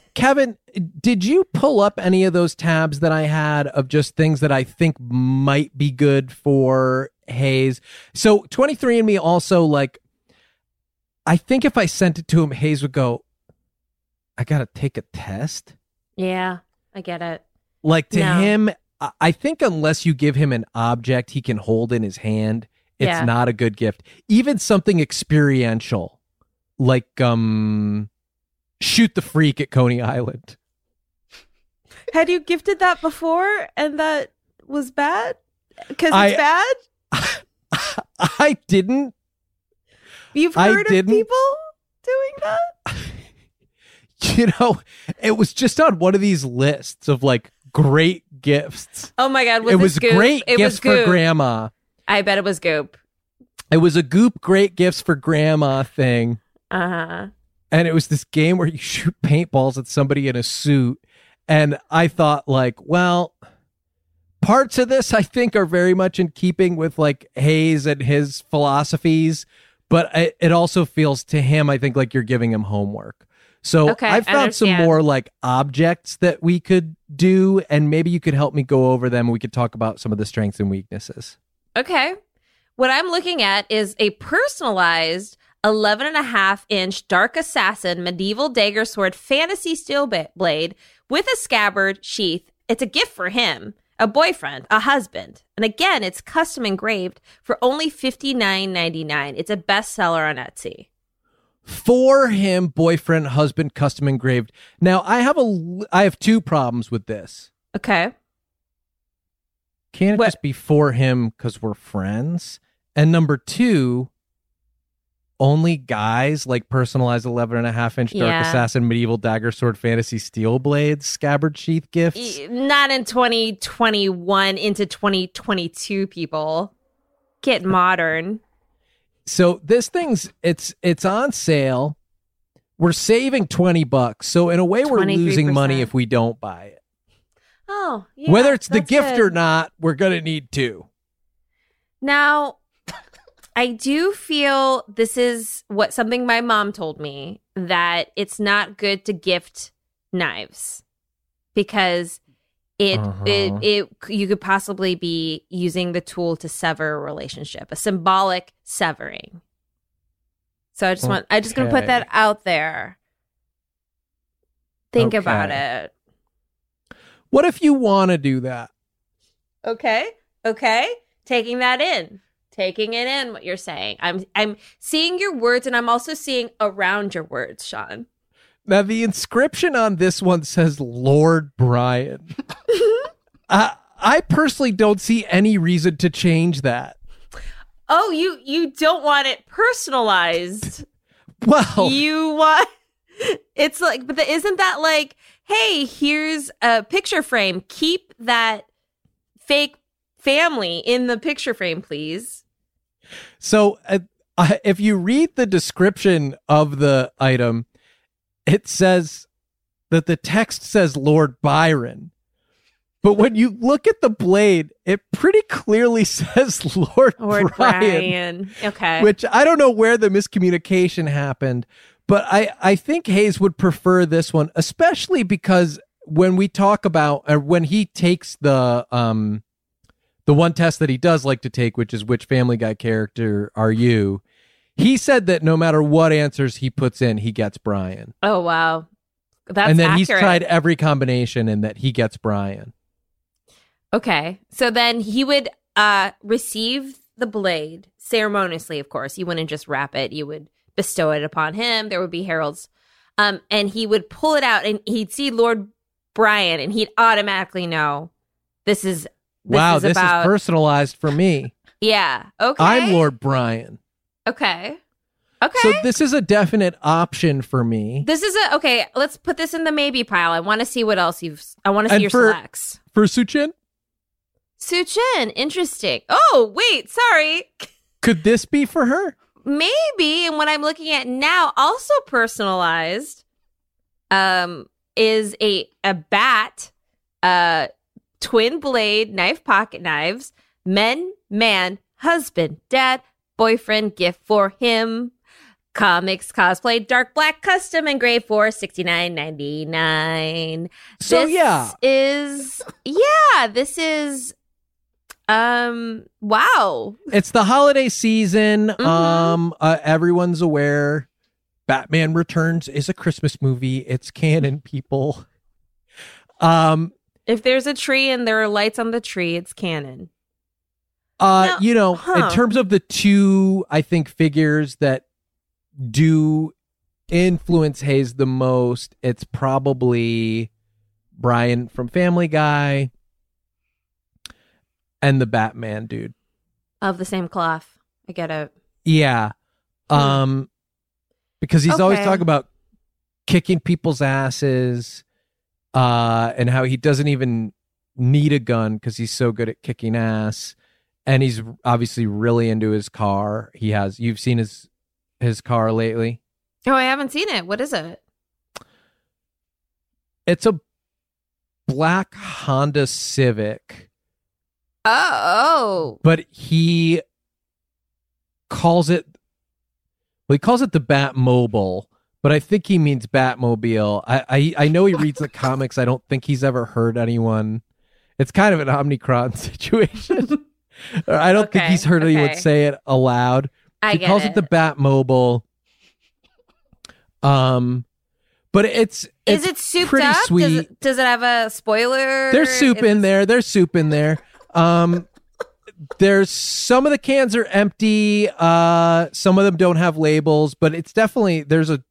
Speaker 1: Kevin, did you pull up any of those tabs that I had of just things that I think might be good for Hayes? So, 23andMe also, like, I think if I sent it to him, Hayes would go, I got to take a test.
Speaker 2: Yeah, I get it.
Speaker 1: Like, to
Speaker 2: No.
Speaker 1: him, I- think unless you give him an object he can hold in his hand, it's
Speaker 2: Yeah.
Speaker 1: not a good gift. Even something experiential, like, um, shoot the freak at Coney Island.
Speaker 2: Had you gifted that before and that was bad? Because it's
Speaker 1: I-
Speaker 2: bad?
Speaker 1: I didn't.
Speaker 2: You've
Speaker 1: I
Speaker 2: heard of
Speaker 1: didn't.
Speaker 2: people doing that?
Speaker 1: You know, it was just on one of these lists of like great gifts.
Speaker 2: Oh my God. Was
Speaker 1: it was
Speaker 2: Goop?
Speaker 1: great
Speaker 2: It
Speaker 1: gifts
Speaker 2: was
Speaker 1: for
Speaker 2: Goop.
Speaker 1: grandma.
Speaker 2: I bet it was Goop.
Speaker 1: It was a goop great gifts for grandma thing.
Speaker 2: Uh huh.
Speaker 1: And it was this game where you shoot paintballs at somebody in a suit. And I thought, like, well, parts of this I think are very much in keeping with like Hayes and his philosophies, but it, it also feels to him, I think, like you're giving him homework. So
Speaker 2: Okay, I
Speaker 1: I've found some more like objects that we could do, and maybe you could help me go over them. We could talk about some of the strengths and weaknesses.
Speaker 2: Okay. What I'm looking at is a personalized 11 and a half inch dark assassin medieval dagger sword fantasy steel ba- blade with a scabbard sheath. It's a gift for him, a boyfriend, a husband. And again, it's custom engraved for only $59.99. It's a bestseller on Etsy.
Speaker 1: for him boyfriend husband custom engraved now i have a I have two problems with this
Speaker 2: Okay.
Speaker 1: can't it
Speaker 2: What-
Speaker 1: just be for him because we're friends? And number two, only guys like personalized 11 and a half inch dark
Speaker 2: Yeah.
Speaker 1: assassin medieval dagger sword fantasy steel blades scabbard sheath gifts.
Speaker 2: Not in 2021 into 2022, people. Get modern.
Speaker 1: So this thing's it's it's on sale. We're saving 20 bucks. So in a way we're losing money if we don't buy it.
Speaker 2: Oh, yeah,
Speaker 1: Whether it's the gift
Speaker 2: good.
Speaker 1: or not, we're going to need two.
Speaker 2: Now, I do feel this is what something my mom told me that it's not good to gift knives because it
Speaker 1: Uh-huh.
Speaker 2: it it you could possibly be using the tool to sever a relationship, a symbolic severing. So I just want I just going to put that out there. Think about it.
Speaker 1: What if you want to do that?
Speaker 2: Okay. Okay. Taking that in. Taking it in what you're saying. I'm I'm seeing your words and I'm also seeing around your words, Sean.
Speaker 1: Now the inscription on this one says Lord Brian. I I personally don't see any reason to change that.
Speaker 2: Oh, you you don't want it personalized.
Speaker 1: Well,
Speaker 2: You want It's like but the, isn't that like, hey, here's a picture frame. Keep that fake family in the picture frame, please.
Speaker 1: So uh, uh, if you read the description of the item, it says that the text says Lord Byron. But when you look at the blade, it pretty clearly says Lord,
Speaker 2: Or
Speaker 1: Brian.
Speaker 2: Brian. Okay.
Speaker 1: which I don't know where the miscommunication happened, but I I think Hayes would prefer this one, especially because when we talk about or when he takes the um the one test that he does like to take, which is which Family Guy character are you? He said that no matter what answers he puts in, he gets Brian,
Speaker 2: oh wow. That's
Speaker 1: and then
Speaker 2: accurate.
Speaker 1: he's tried every combination, and that he gets Brian.
Speaker 2: Okay. So then he would uh receive the blade ceremoniously, of course. You wouldn't just wrap it. You would bestow it upon him. There would be heralds. Um and he would pull it out and he'd see Lord Brian and he'd automatically know this is this
Speaker 1: wow,
Speaker 2: is
Speaker 1: this
Speaker 2: about
Speaker 1: is personalized for me.
Speaker 2: Yeah. Okay.
Speaker 1: I'm Lord Brian.
Speaker 2: Okay. Okay.
Speaker 1: So this is a definite option for me.
Speaker 2: this is a okay, let's put this in the maybe pile. I want to see what else you've I want to see
Speaker 1: And
Speaker 2: your
Speaker 1: for-
Speaker 2: selects.
Speaker 1: For Suchin,
Speaker 2: Suchin, interesting. Oh, wait, sorry.
Speaker 1: could this be for her?
Speaker 2: maybe and what i'm looking at now also personalized um is a a bat uh twin blade knife pocket knives men man husband dad boyfriend gift for him comics cosplay dark black custom engraved for 69.99
Speaker 1: So,
Speaker 2: This
Speaker 1: yeah.
Speaker 2: is yeah this is um wow
Speaker 1: It's the holiday season.
Speaker 2: Mhm.
Speaker 1: Um, uh, everyone's aware. Batman Returns is a Christmas movie. It's canon, people. Um,
Speaker 2: If there's a tree and there are lights on the tree, it's canon.
Speaker 1: uh,
Speaker 2: Now-
Speaker 1: you know,
Speaker 2: huh.
Speaker 1: in terms of the two, I think figures that do influence Hayes the most, it's probably Brian from Family Guy and the Batman dude.
Speaker 2: Of the same cloth. I get it.
Speaker 1: Yeah. Um because he's always talking about kicking people's asses uh and how he doesn't even need a gun cuz he's so good at kicking ass and he's obviously really into his car. He has you've seen his his car lately.
Speaker 2: Oh, I haven't seen it. What is it?
Speaker 1: It's a black Honda Civic,
Speaker 2: Oh,
Speaker 1: but he calls it well, he calls it the Batmobile, but I think he means Batmobile. I, I I know he reads the comics. I don't think he's ever heard anyone. It's kind of an Omnicron situation. I don't think he's heard anyone say it aloud.
Speaker 2: I
Speaker 1: he calls
Speaker 2: it.
Speaker 1: it the Batmobile. Um, but it's
Speaker 2: is it souped
Speaker 1: pretty
Speaker 2: up? Does
Speaker 1: sweet.
Speaker 2: it, does it have a spoiler?
Speaker 1: There's soup in there. There's soup in there. Um, there's some of the cans are empty. Uh, some of them don't have labels, but it's definitely there's a.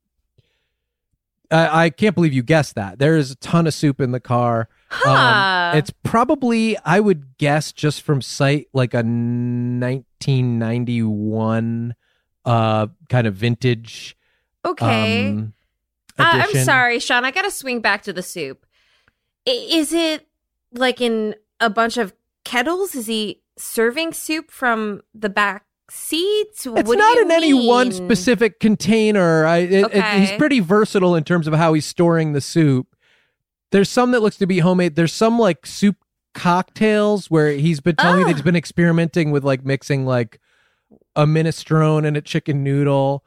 Speaker 1: I I can't believe you guessed that. There is a ton of soup in the car.
Speaker 2: Huh.
Speaker 1: it's probably I would guess just from sight like a 1991 uh kind of vintage
Speaker 2: okay.
Speaker 1: um
Speaker 2: Uh, I'm sorry, Sean. I got to swing back to the soup. I- Is it like in a bunch of kettles? Is he serving soup from the back seats?
Speaker 1: It's
Speaker 2: What
Speaker 1: not in any one specific container. I it, it- he's pretty versatile in terms of how he's storing the soup. There's some that looks to be homemade. There's some like soup cocktails where he's been telling me that
Speaker 2: Oh.
Speaker 1: he's been experimenting with like mixing like a minestrone and a chicken noodle.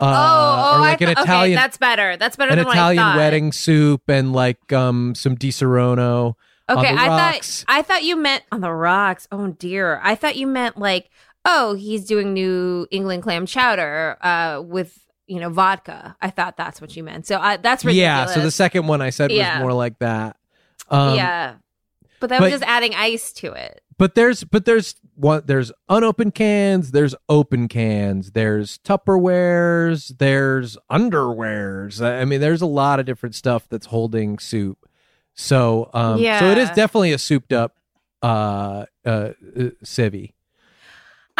Speaker 1: Uh,
Speaker 2: oh, oh,
Speaker 1: or like
Speaker 2: I
Speaker 1: an Italian
Speaker 2: Okay, that's better. That's better
Speaker 1: an
Speaker 2: than
Speaker 1: Italian
Speaker 2: what I thought.
Speaker 1: wedding soup and like um some Disaronno. on
Speaker 2: Okay,
Speaker 1: the
Speaker 2: I
Speaker 1: rocks.
Speaker 2: thought I thought you meant on the rocks. Oh dear, I thought you meant like oh he's doing New England clam chowder uh, with you know vodka. I thought that's what you meant. So I, that's ridiculous.
Speaker 1: Yeah, so the second one I said
Speaker 2: Yeah.
Speaker 1: was more like that. Um,
Speaker 2: yeah, but that
Speaker 1: but-
Speaker 2: was just adding ice to it.
Speaker 1: but there's but there's one there's unopened cans there's open cans there's tupperwares there's underwears i mean there's a lot of different stuff that's holding soup so um yeah. so it is definitely a souped up uh uh, uh civvy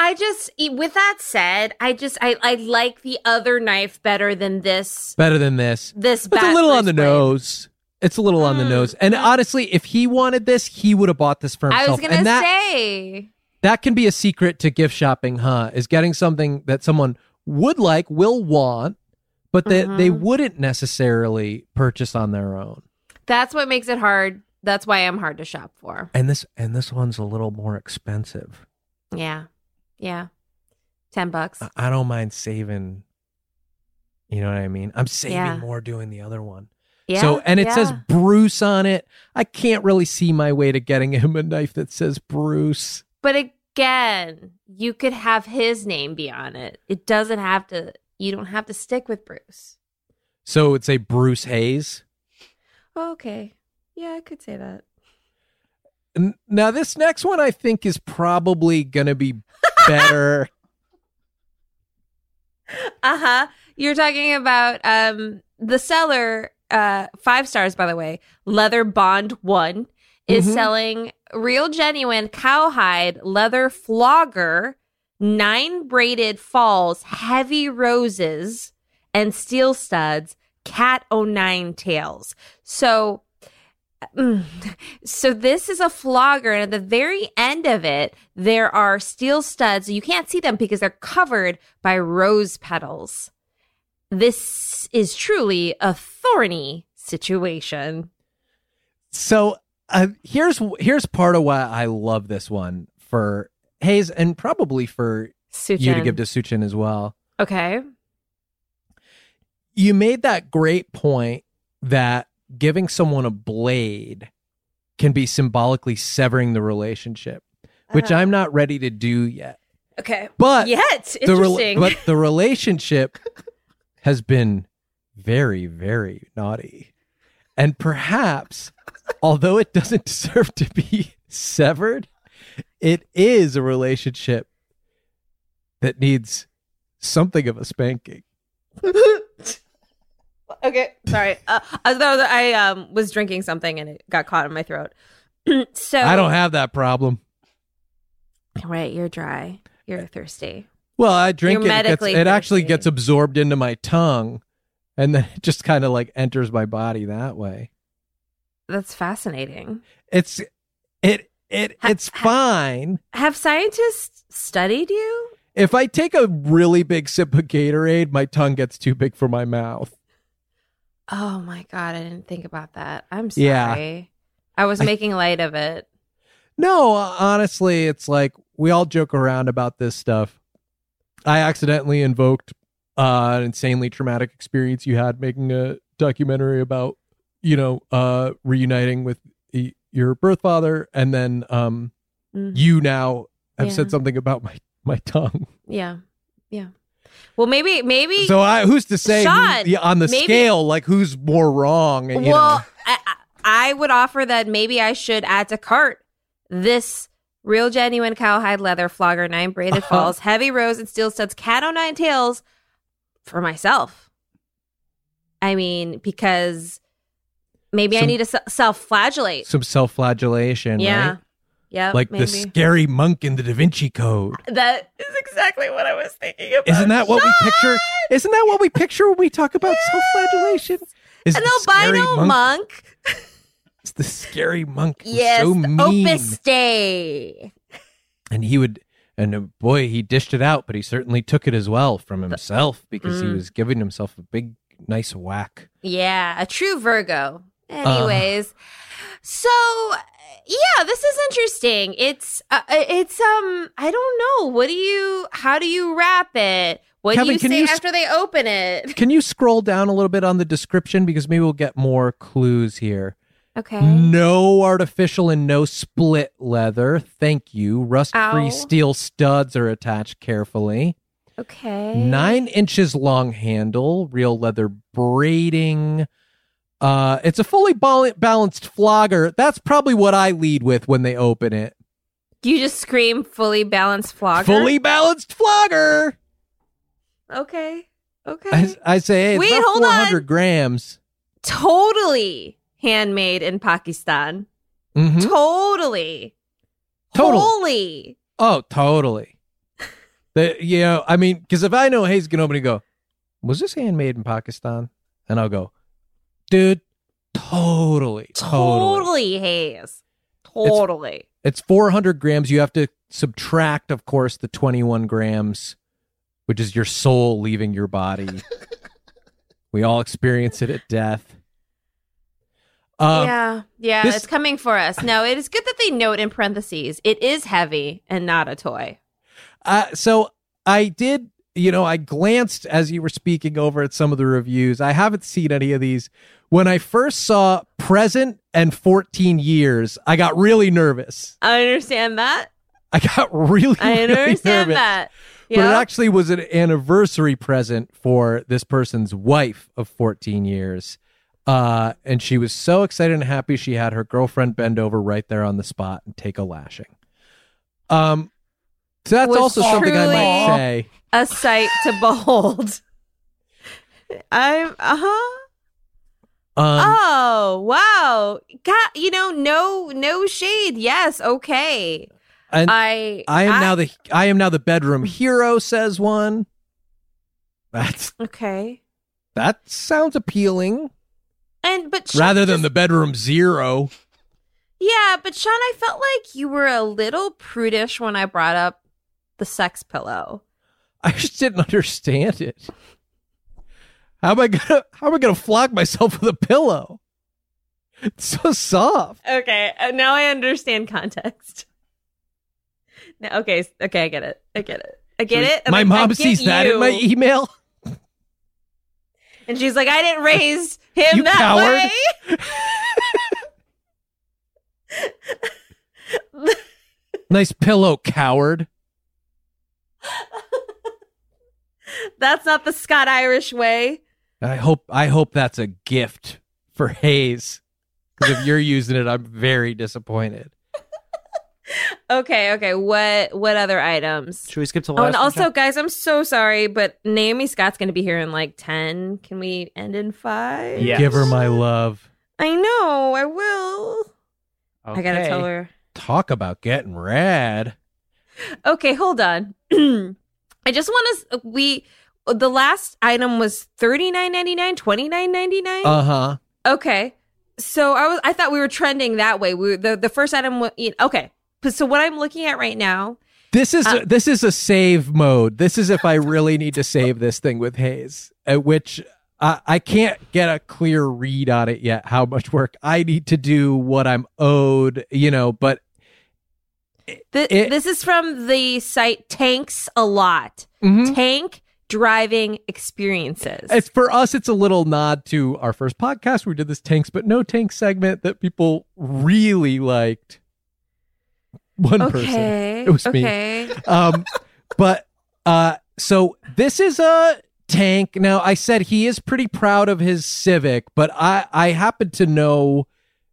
Speaker 2: I just, with that said, I just I I like the other knife better than this.
Speaker 1: better than this
Speaker 2: This
Speaker 1: it's a little on the
Speaker 2: blade.
Speaker 1: nose it's a little on the
Speaker 2: Mm,
Speaker 1: nose and honestly if he wanted this he would have bought this for himself
Speaker 2: I was gonna
Speaker 1: and that
Speaker 2: say.
Speaker 1: that can be a secret to gift shopping, huh? Is getting something that someone would like, will want, but that
Speaker 2: Mhm.
Speaker 1: they wouldn't necessarily purchase on their own.
Speaker 2: That's what makes it hard. That's why I'm hard to shop for.
Speaker 1: And this and this one's a little more expensive.
Speaker 2: Yeah. Yeah. 10 bucks.
Speaker 1: I- I don't mind saving. You know what I mean? I'm saving
Speaker 2: Yeah.
Speaker 1: more doing the other one.
Speaker 2: Yeah.
Speaker 1: so and it says
Speaker 2: yeah.
Speaker 1: Bruce on it. I can't really see my way to getting him a knife that says Bruce.
Speaker 2: But again, you could have his name be on it. It doesn't have to you don't have to stick with Bruce.
Speaker 1: So it's a Bruce Hayes.
Speaker 2: Okay. Yeah, I could say that.
Speaker 1: N- Now this next one I think is probably gonna be better.
Speaker 2: Uh-huh. You're talking about um the seller uh 5 stars by the way. Leather Bond 1 is
Speaker 1: Mhm.
Speaker 2: selling real genuine cowhide leather flogger, nine braided falls, heavy roses and steel studs, cat o' nine tails. So. So this is a flogger, and at the very end of it, there are steel studs. You can't see them because they're covered by rose petals. This is truly a thorny situation.
Speaker 1: So uh, here's here's part of why I love this one for Hayes and probably for you to give to Suchin as well.
Speaker 2: Okay.
Speaker 1: You made that great point that giving someone a blade can be symbolically severing the relationship, which
Speaker 2: Uh-huh.
Speaker 1: I'm not ready to do yet.
Speaker 2: Okay.
Speaker 1: But
Speaker 2: Yet,
Speaker 1: the
Speaker 2: interesting.
Speaker 1: but the relationship has been very very naughty, and perhaps although it doesn't deserve to be severed, it is a relationship that needs something of a spanking.
Speaker 2: okay. Sorry. Uh, as though I um was drinking something and it got caught in my throat. so
Speaker 1: I don't have that problem.
Speaker 2: Right, you're dry. You're thirsty.
Speaker 1: Well, I drink
Speaker 2: You're
Speaker 1: it. It, gets, it actually gets absorbed into my tongue, and then it just kind of like enters my body that way.
Speaker 2: That's fascinating.
Speaker 1: It's it it it's fine.
Speaker 2: Have scientists studied you?
Speaker 1: If I take a really big sip of Gatorade, my tongue gets too big for my mouth.
Speaker 2: Oh my god, I didn't think about that. I'm sorry.
Speaker 1: Yeah.
Speaker 2: I was
Speaker 1: I-
Speaker 2: making light of it.
Speaker 1: No, honestly, it's like we all joke around about this stuff. I accidentally invoked uh, an insanely traumatic experience you had making a documentary about, you know, uh, reuniting with y- your birth father, and then um,
Speaker 2: Mhm.
Speaker 1: you now have
Speaker 2: Yeah.
Speaker 1: said something about my my tongue.
Speaker 2: Yeah. Yeah. Well, maybe maybe
Speaker 1: So I, who's to say who-
Speaker 2: Sean,
Speaker 1: yeah, on the
Speaker 2: maybe-
Speaker 1: scale, like who's more wrong? You
Speaker 2: well? I, I would offer that maybe I should add to cart this real genuine cowhide leather flogger nine braided
Speaker 1: Uh-huh.
Speaker 2: falls, heavy rose and steel studs, cat o' nine tails for myself. I mean, because maybe I need to self-flagellate.
Speaker 1: some self-flagellation,
Speaker 2: Yeah.
Speaker 1: right?
Speaker 2: Yep.
Speaker 1: Like
Speaker 2: maybe.
Speaker 1: the scary monk in the Da Vinci Code.
Speaker 2: That is exactly what I was thinking about.
Speaker 1: Isn't that what we picture? Isn't that what we picture when we talk about self-flagellation? Is
Speaker 2: An albino monk.
Speaker 1: It's the scary monk.
Speaker 2: Yes,
Speaker 1: so mean.
Speaker 2: Opus Dei.
Speaker 1: and he would and uh, boy he dished it out but he certainly took it as well from himself because he
Speaker 2: Mm.
Speaker 1: was giving himself a big nice whack
Speaker 2: Yeah, a true Virgo.
Speaker 1: Uh.
Speaker 2: So yeah, this is interesting. It's uh, it's um I don't know. What do you how do you wrap it? What
Speaker 1: Kevin,
Speaker 2: do you say
Speaker 1: you s-
Speaker 2: after they open it?
Speaker 1: can you scroll down a little bit on the description because maybe we'll get more clues here
Speaker 2: Okay.
Speaker 1: no artificial and no split leather thank you rust free steel studs are attached carefully
Speaker 2: Okay.
Speaker 1: nine inches long handle real leather braiding uh it's a fully bal- balanced flogger that's probably what i lead with when they open it
Speaker 2: You just scream fully balanced flogger.
Speaker 1: fully balanced flogger
Speaker 2: Okay. Okay.
Speaker 1: I, I say, hey, it's
Speaker 2: Wait, hold on.
Speaker 1: 400 grams.
Speaker 2: totally handmade in Pakistan.
Speaker 1: Mhm.
Speaker 2: Totally.
Speaker 1: Totally.
Speaker 2: Holy.
Speaker 1: Oh, totally. the, you know, I mean, because if I know Hayes can open and go, was this handmade in Pakistan? And I'll go, dude, totally, totally.
Speaker 2: Totally haze. Totally.
Speaker 1: It's 400 grams. You have to subtract, of course, the 21 grams, which is your soul leaving your body. we all experience it at death. Um,
Speaker 2: yeah. Yeah.
Speaker 1: this-
Speaker 2: it's coming for us. No, it is good that they note in parentheses it is heavy and not a toy.
Speaker 1: Uh, so I did, you know, I glanced as you were speaking over at some of the reviews. I haven't seen any of these. When I first saw present and 14 years, I got really nervous.
Speaker 2: I understand that.
Speaker 1: I got really,
Speaker 2: I understand that.
Speaker 1: But it actually was an anniversary present for this person's wife of 14 years. Uh, and she was so excited and happy she had her girlfriend bend over right there on the spot and take a lashing. Um, so that's
Speaker 2: Was
Speaker 1: also something I might say.
Speaker 2: A sight to behold. I'm uh huh.
Speaker 1: Um,
Speaker 2: oh wow, God! You know, no, no shade. Yes, okay.
Speaker 1: and
Speaker 2: I,
Speaker 1: I am now the I am now the bedroom hero. Says one. That's
Speaker 2: okay.
Speaker 1: that sounds appealing.
Speaker 2: And but Sean,
Speaker 1: Rather than
Speaker 2: just-
Speaker 1: the bedroom zero.
Speaker 2: yeah, but Sean, I felt like you were a little prudish when I brought up the sex pillow.
Speaker 1: I just didn't understand it. How am I gonna how am I gonna flog myself with a pillow? It's so soft.
Speaker 2: Okay, uh, now I understand context. Now, okay, okay, I get it. I get it. I get it.
Speaker 1: my
Speaker 2: I
Speaker 1: mom sees that in my email.
Speaker 2: And she's like, I didn't raise him
Speaker 1: You
Speaker 2: that
Speaker 1: coward.
Speaker 2: way.
Speaker 1: Nice pillow, coward.
Speaker 2: That's not the Scott Irish way.
Speaker 1: I hope I hope that's a gift for Hayes. Because if you're using it, I'm very disappointed.
Speaker 2: Okay, okay. What what other items?
Speaker 4: Should we skip to the
Speaker 2: Oh,
Speaker 4: last
Speaker 2: and
Speaker 4: one,
Speaker 2: also,
Speaker 4: Jeff?
Speaker 2: guys, I'm so sorry, but Naomi Scott's going to be here in like ten. Can we end in five?
Speaker 4: Yes.
Speaker 1: Give her my love.
Speaker 2: I know. I will. I gotta tell her.
Speaker 1: Talk about getting rad.
Speaker 2: Okay, hold on. I just want to. We the last item was thirty nine ninety nine, twenty nine ninety nine.
Speaker 1: Uh huh.
Speaker 2: Okay. So I was I thought we were trending that way. We the the first item was okay. So what I'm looking at right now,
Speaker 1: This is
Speaker 2: Uh,
Speaker 1: this is a save mode. This is if I really need to save this thing with Hayes, at which I, I can't get a clear read on it yet. How much work I need to do, what I'm owed, you know. But
Speaker 2: th-
Speaker 1: It-
Speaker 2: this is from the site Tanks a Lot.
Speaker 1: Mhm.
Speaker 2: Tank driving experiences.
Speaker 1: it's for us. It's a little nod to our first podcast. We did this tanks, but no tank segment that people really liked. One person. It was me.
Speaker 2: okay.
Speaker 1: um but uh so this is a tank now i said he is pretty proud of his civic but i i happen to know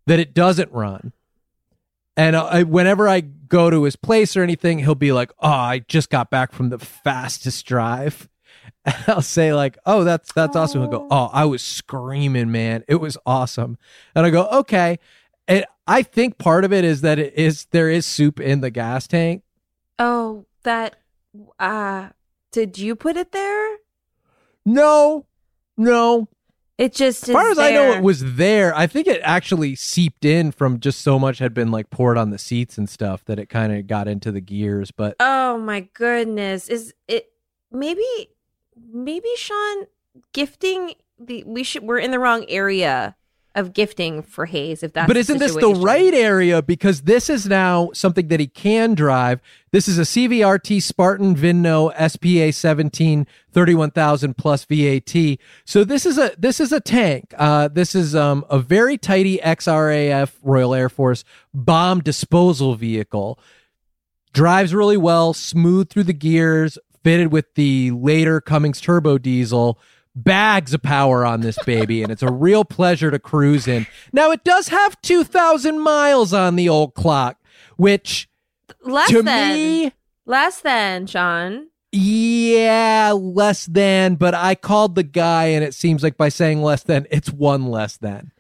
Speaker 1: that it doesn't run and I, whenever i go to his place or anything he'll be like oh i just got back from the fastest drive And I'll say like, "Oh, that's that's awesome." He'll go, "Oh, I was screaming, man. It was awesome." And I go, "Okay." And I think part of it is that it is there is soup in the gas tank.
Speaker 2: Oh, that. Uh, did you put it there?
Speaker 1: No, no.
Speaker 2: It just.
Speaker 1: As far as I know, it was there. I think it actually seeped in from just so much had been like poured on the seats and stuff that it kind of got into the gears. But
Speaker 2: Oh my goodness! Is it maybe? Maybe Sean gifting the we should we're in the wrong area of gifting for Hayes. If that's
Speaker 1: but isn't this the right area? Because this is now something that he can drive. This is a CVRT Spartan Vinno SPA 17 31,000 plus VAT. So this is a this is a tank. Uh, this is um, a very tidy XRAF Royal Air Force bomb disposal vehicle. Drives really well, smooth through the gears, fitted with the later Cummins turbo diesel bags of power on this baby, and it's a real pleasure to cruise in. Now, it does have 2,000 miles on the old clock, which
Speaker 2: Less
Speaker 1: to
Speaker 2: than
Speaker 1: me,
Speaker 2: less than Sean.
Speaker 1: yeah, less than, but I called the guy, and it seems like by saying less than, it's one less than.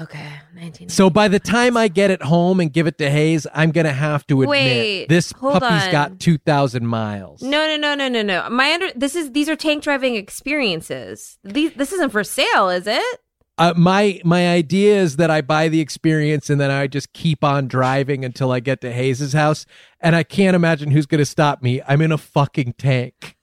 Speaker 2: Okay, nineteen.
Speaker 1: So by the time I get it home and give it to Hayes, I'm going to have to admit
Speaker 2: Wait,
Speaker 1: this puppy's
Speaker 2: on.
Speaker 1: got 2,000 miles.
Speaker 2: No, no, no, no, no, no. My under this is these are tank driving experiences. These this isn't for sale, is it?
Speaker 1: Uh, my my idea is that I buy the experience and then I just keep on driving until I get to Hayes's house, and I can't imagine who's going to stop me. I'm in a fucking tank.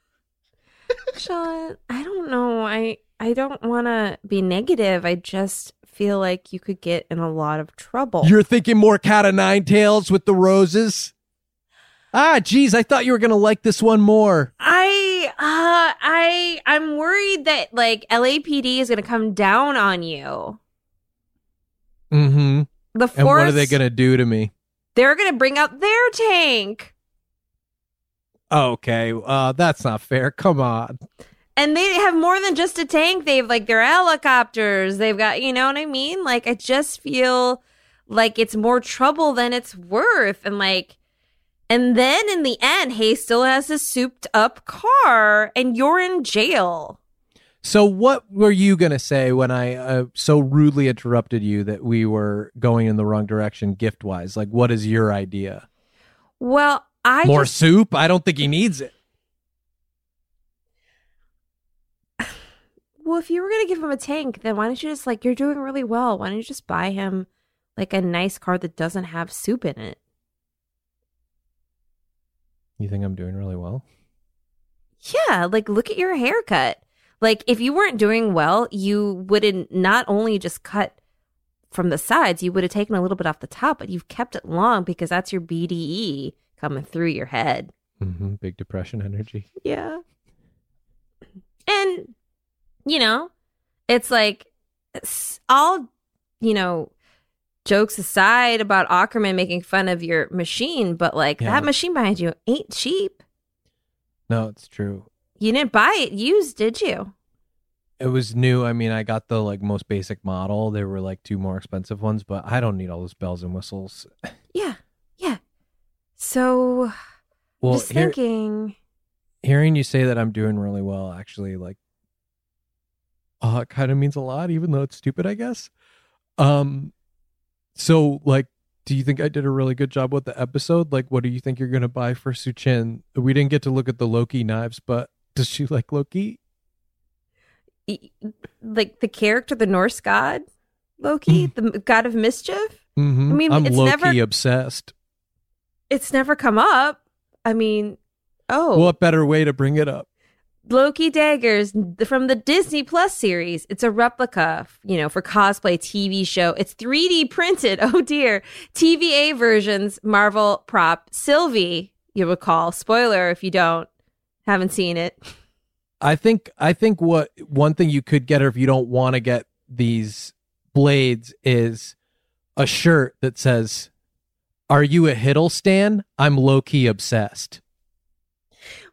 Speaker 2: Sean, I don't know. I I don't want to be negative. I just feel like you could get in a lot of trouble.
Speaker 1: You're thinking more cat of nine tails with the roses. Ah, geez, I thought you were going to like this one more.
Speaker 2: I uh I I'm worried that like LAPD is going to come down on you.
Speaker 1: Mm-hmm.
Speaker 2: The force
Speaker 1: And what are they going to do to me?
Speaker 2: They're going to bring out their tank.
Speaker 1: Okay, uh, that's not fair. Come on.
Speaker 2: And they have more than just a tank. They've like their helicopters. They've got, you know what I mean? Like I just feel like it's more trouble than it's worth. And like and then in the end, Hayes still has a souped up car and you're in jail.
Speaker 1: So, what were you going to say when I uh, so rudely interrupted you that we were going in the wrong direction gift wise? Like, what is your idea?
Speaker 2: Well, I
Speaker 1: More
Speaker 2: just
Speaker 1: soup? I don't think he needs it.
Speaker 2: Well, if you were gonna give him a tank, then why don't you just like you're doing really well? Why don't you just buy him like a nice car that doesn't have soup in it?
Speaker 1: You think I'm doing really well?
Speaker 2: Yeah, like look at your haircut. Like if you weren't doing well, you wouldn't not only just cut from the sides, you would have taken a little bit off the top, but you've kept it long because that's your BDE coming through your head.
Speaker 1: Mm-hmm. Big depression energy.
Speaker 2: Yeah. And, you know, it's like all, you know, jokes aside about Aukerman making fun of your machine, but like
Speaker 1: Yeah.
Speaker 2: that machine behind you ain't cheap.
Speaker 1: No, it's true.
Speaker 2: You didn't buy it used, did you?
Speaker 1: It was new. I mean, I got the like most basic model. There were like two more expensive ones, but I don't need all those bells and whistles.
Speaker 2: Yeah. Yeah. So
Speaker 1: Well,
Speaker 2: just
Speaker 1: here,
Speaker 2: thinking
Speaker 1: hearing you say that I'm doing really well actually like uh it kind of means a lot even though it's stupid I guess. Um so like do you think I did a really good job with the episode? Like what do you think you're going to buy for Suchin? We didn't get to look at the Loki knives, but does she like Loki?
Speaker 2: like the character, the Norse god, Loki, the god of mischief.
Speaker 1: Mhm.
Speaker 2: I mean,
Speaker 1: I'm
Speaker 2: it's
Speaker 1: Loki
Speaker 2: never-
Speaker 1: obsessed.
Speaker 2: It's never come up. I mean, oh,
Speaker 1: What better way to bring it up?
Speaker 2: Loki daggers from the Disney Plus series. It's a replica, you know, for cosplay TV show. It's 3D printed. Oh dear. TVA versions, Marvel prop. Sylvie, you recall. Spoiler if you don't, haven't seen it.
Speaker 1: I think I think what one thing you could get her if you don't want to get these blades is a shirt that says Are you a Hiddlestan? I'm low key obsessed.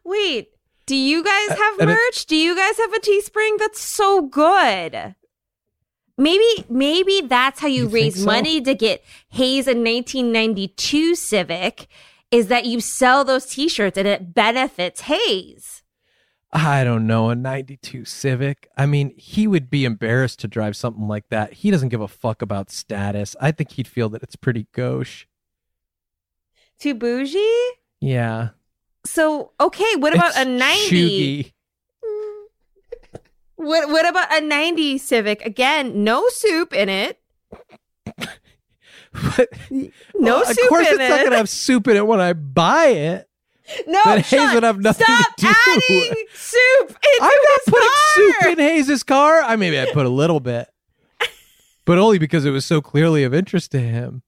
Speaker 2: Wait, do you guys
Speaker 1: Uh,
Speaker 2: have
Speaker 1: it-
Speaker 2: merch? Do you guys have a Teespring? That's so good. Maybe, maybe that's how you,
Speaker 1: You
Speaker 2: raise
Speaker 1: so?
Speaker 2: money to get Hayes a 1992 Civic. Is that you sell those T-shirts and it benefits Hayes?
Speaker 1: I don't know, a 92 Civic. I mean, he would be embarrassed to drive something like that. He doesn't give a fuck about status. I think he'd feel that it's pretty gauche.
Speaker 2: Too bougie?
Speaker 1: Yeah.
Speaker 2: So, okay, what about
Speaker 1: It's
Speaker 2: a 90?
Speaker 1: chuggy.
Speaker 2: What what about a 90 Civic? Again, no soup in it.
Speaker 1: But,
Speaker 2: No
Speaker 1: Well,
Speaker 2: soup
Speaker 1: Of course,
Speaker 2: in
Speaker 1: it's
Speaker 2: it.
Speaker 1: not gonna have soup in it when I buy it.
Speaker 2: no,
Speaker 1: Then Hayes would have nothing to
Speaker 2: stop
Speaker 1: do.
Speaker 2: adding soup into
Speaker 1: I'm not putting
Speaker 2: car.
Speaker 1: soup in Hayes's car. I maybe I put a little bit, but only because it was so clearly of interest to him.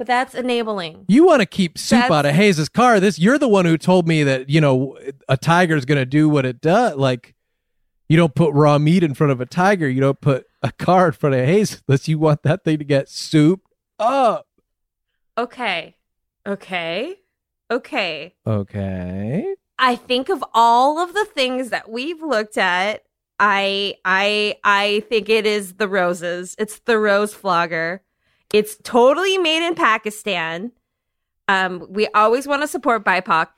Speaker 2: But that's enabling.
Speaker 1: You want to keep soup
Speaker 2: That's-
Speaker 1: out of Hayes's car. This you're the one who told me that you know a tiger's going to do what it does. Like you don't put raw meat in front of a tiger. You don't put a car in front of Hayes unless you want that thing to get souped up.
Speaker 2: Okay. Okay. Okay.
Speaker 1: Okay.
Speaker 2: I think of all of the things that we've looked at, I I I think it is the roses. It's the rose flogger. It's totally made in Pakistan. Um, we always want to support BIPOC,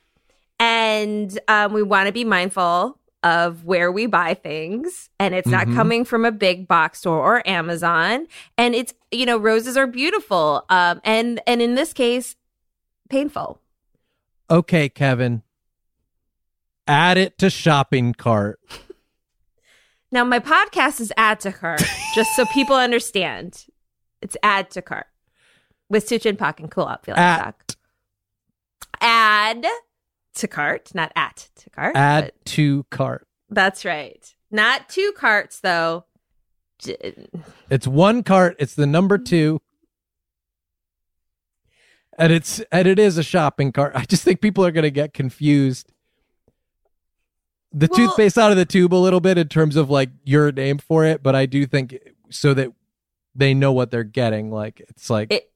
Speaker 2: and um, we want to be mindful of where we buy things, and it's not
Speaker 1: Mhm.
Speaker 2: coming from a big box store or Amazon. And it's you know roses are beautiful, um, and and in this case, painful.
Speaker 1: Okay, Kevin. Add it to shopping cart.
Speaker 2: Now, my podcast is add to cart, just so people understand. It's add to cart with Suchin Pak and Kulap. Feel like
Speaker 1: At.
Speaker 2: Doc. Add to cart, not at to cart.
Speaker 1: Add to cart.
Speaker 2: That's right. Not two carts, though.
Speaker 1: It's one cart. It's the number mm-hmm. two. And it's and it is a shopping cart. I just think people are going to get confused. The
Speaker 2: Well-
Speaker 1: toothpaste out of the tube a little bit in terms of like your name for it, but I do think so that they know what they're getting. Like it's like
Speaker 2: It.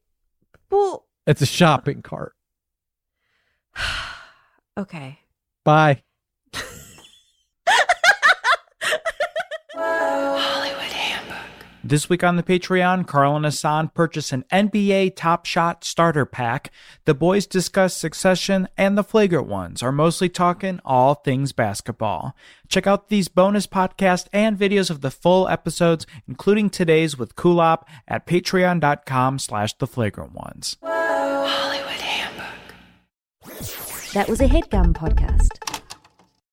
Speaker 2: Well,
Speaker 1: it's a shopping cart.
Speaker 2: okay.
Speaker 1: Bye.
Speaker 4: This week on the Patreon, Carl and Hassan purchase an NBA Top Shot starter pack. The boys discuss Succession, and the Flagrant Ones are mostly talking all things basketball. Check out these bonus podcasts and videos of the full episodes, including today's with Kulap at patreon.com slash the Flagrant Ones.
Speaker 7: That was a headgum podcast.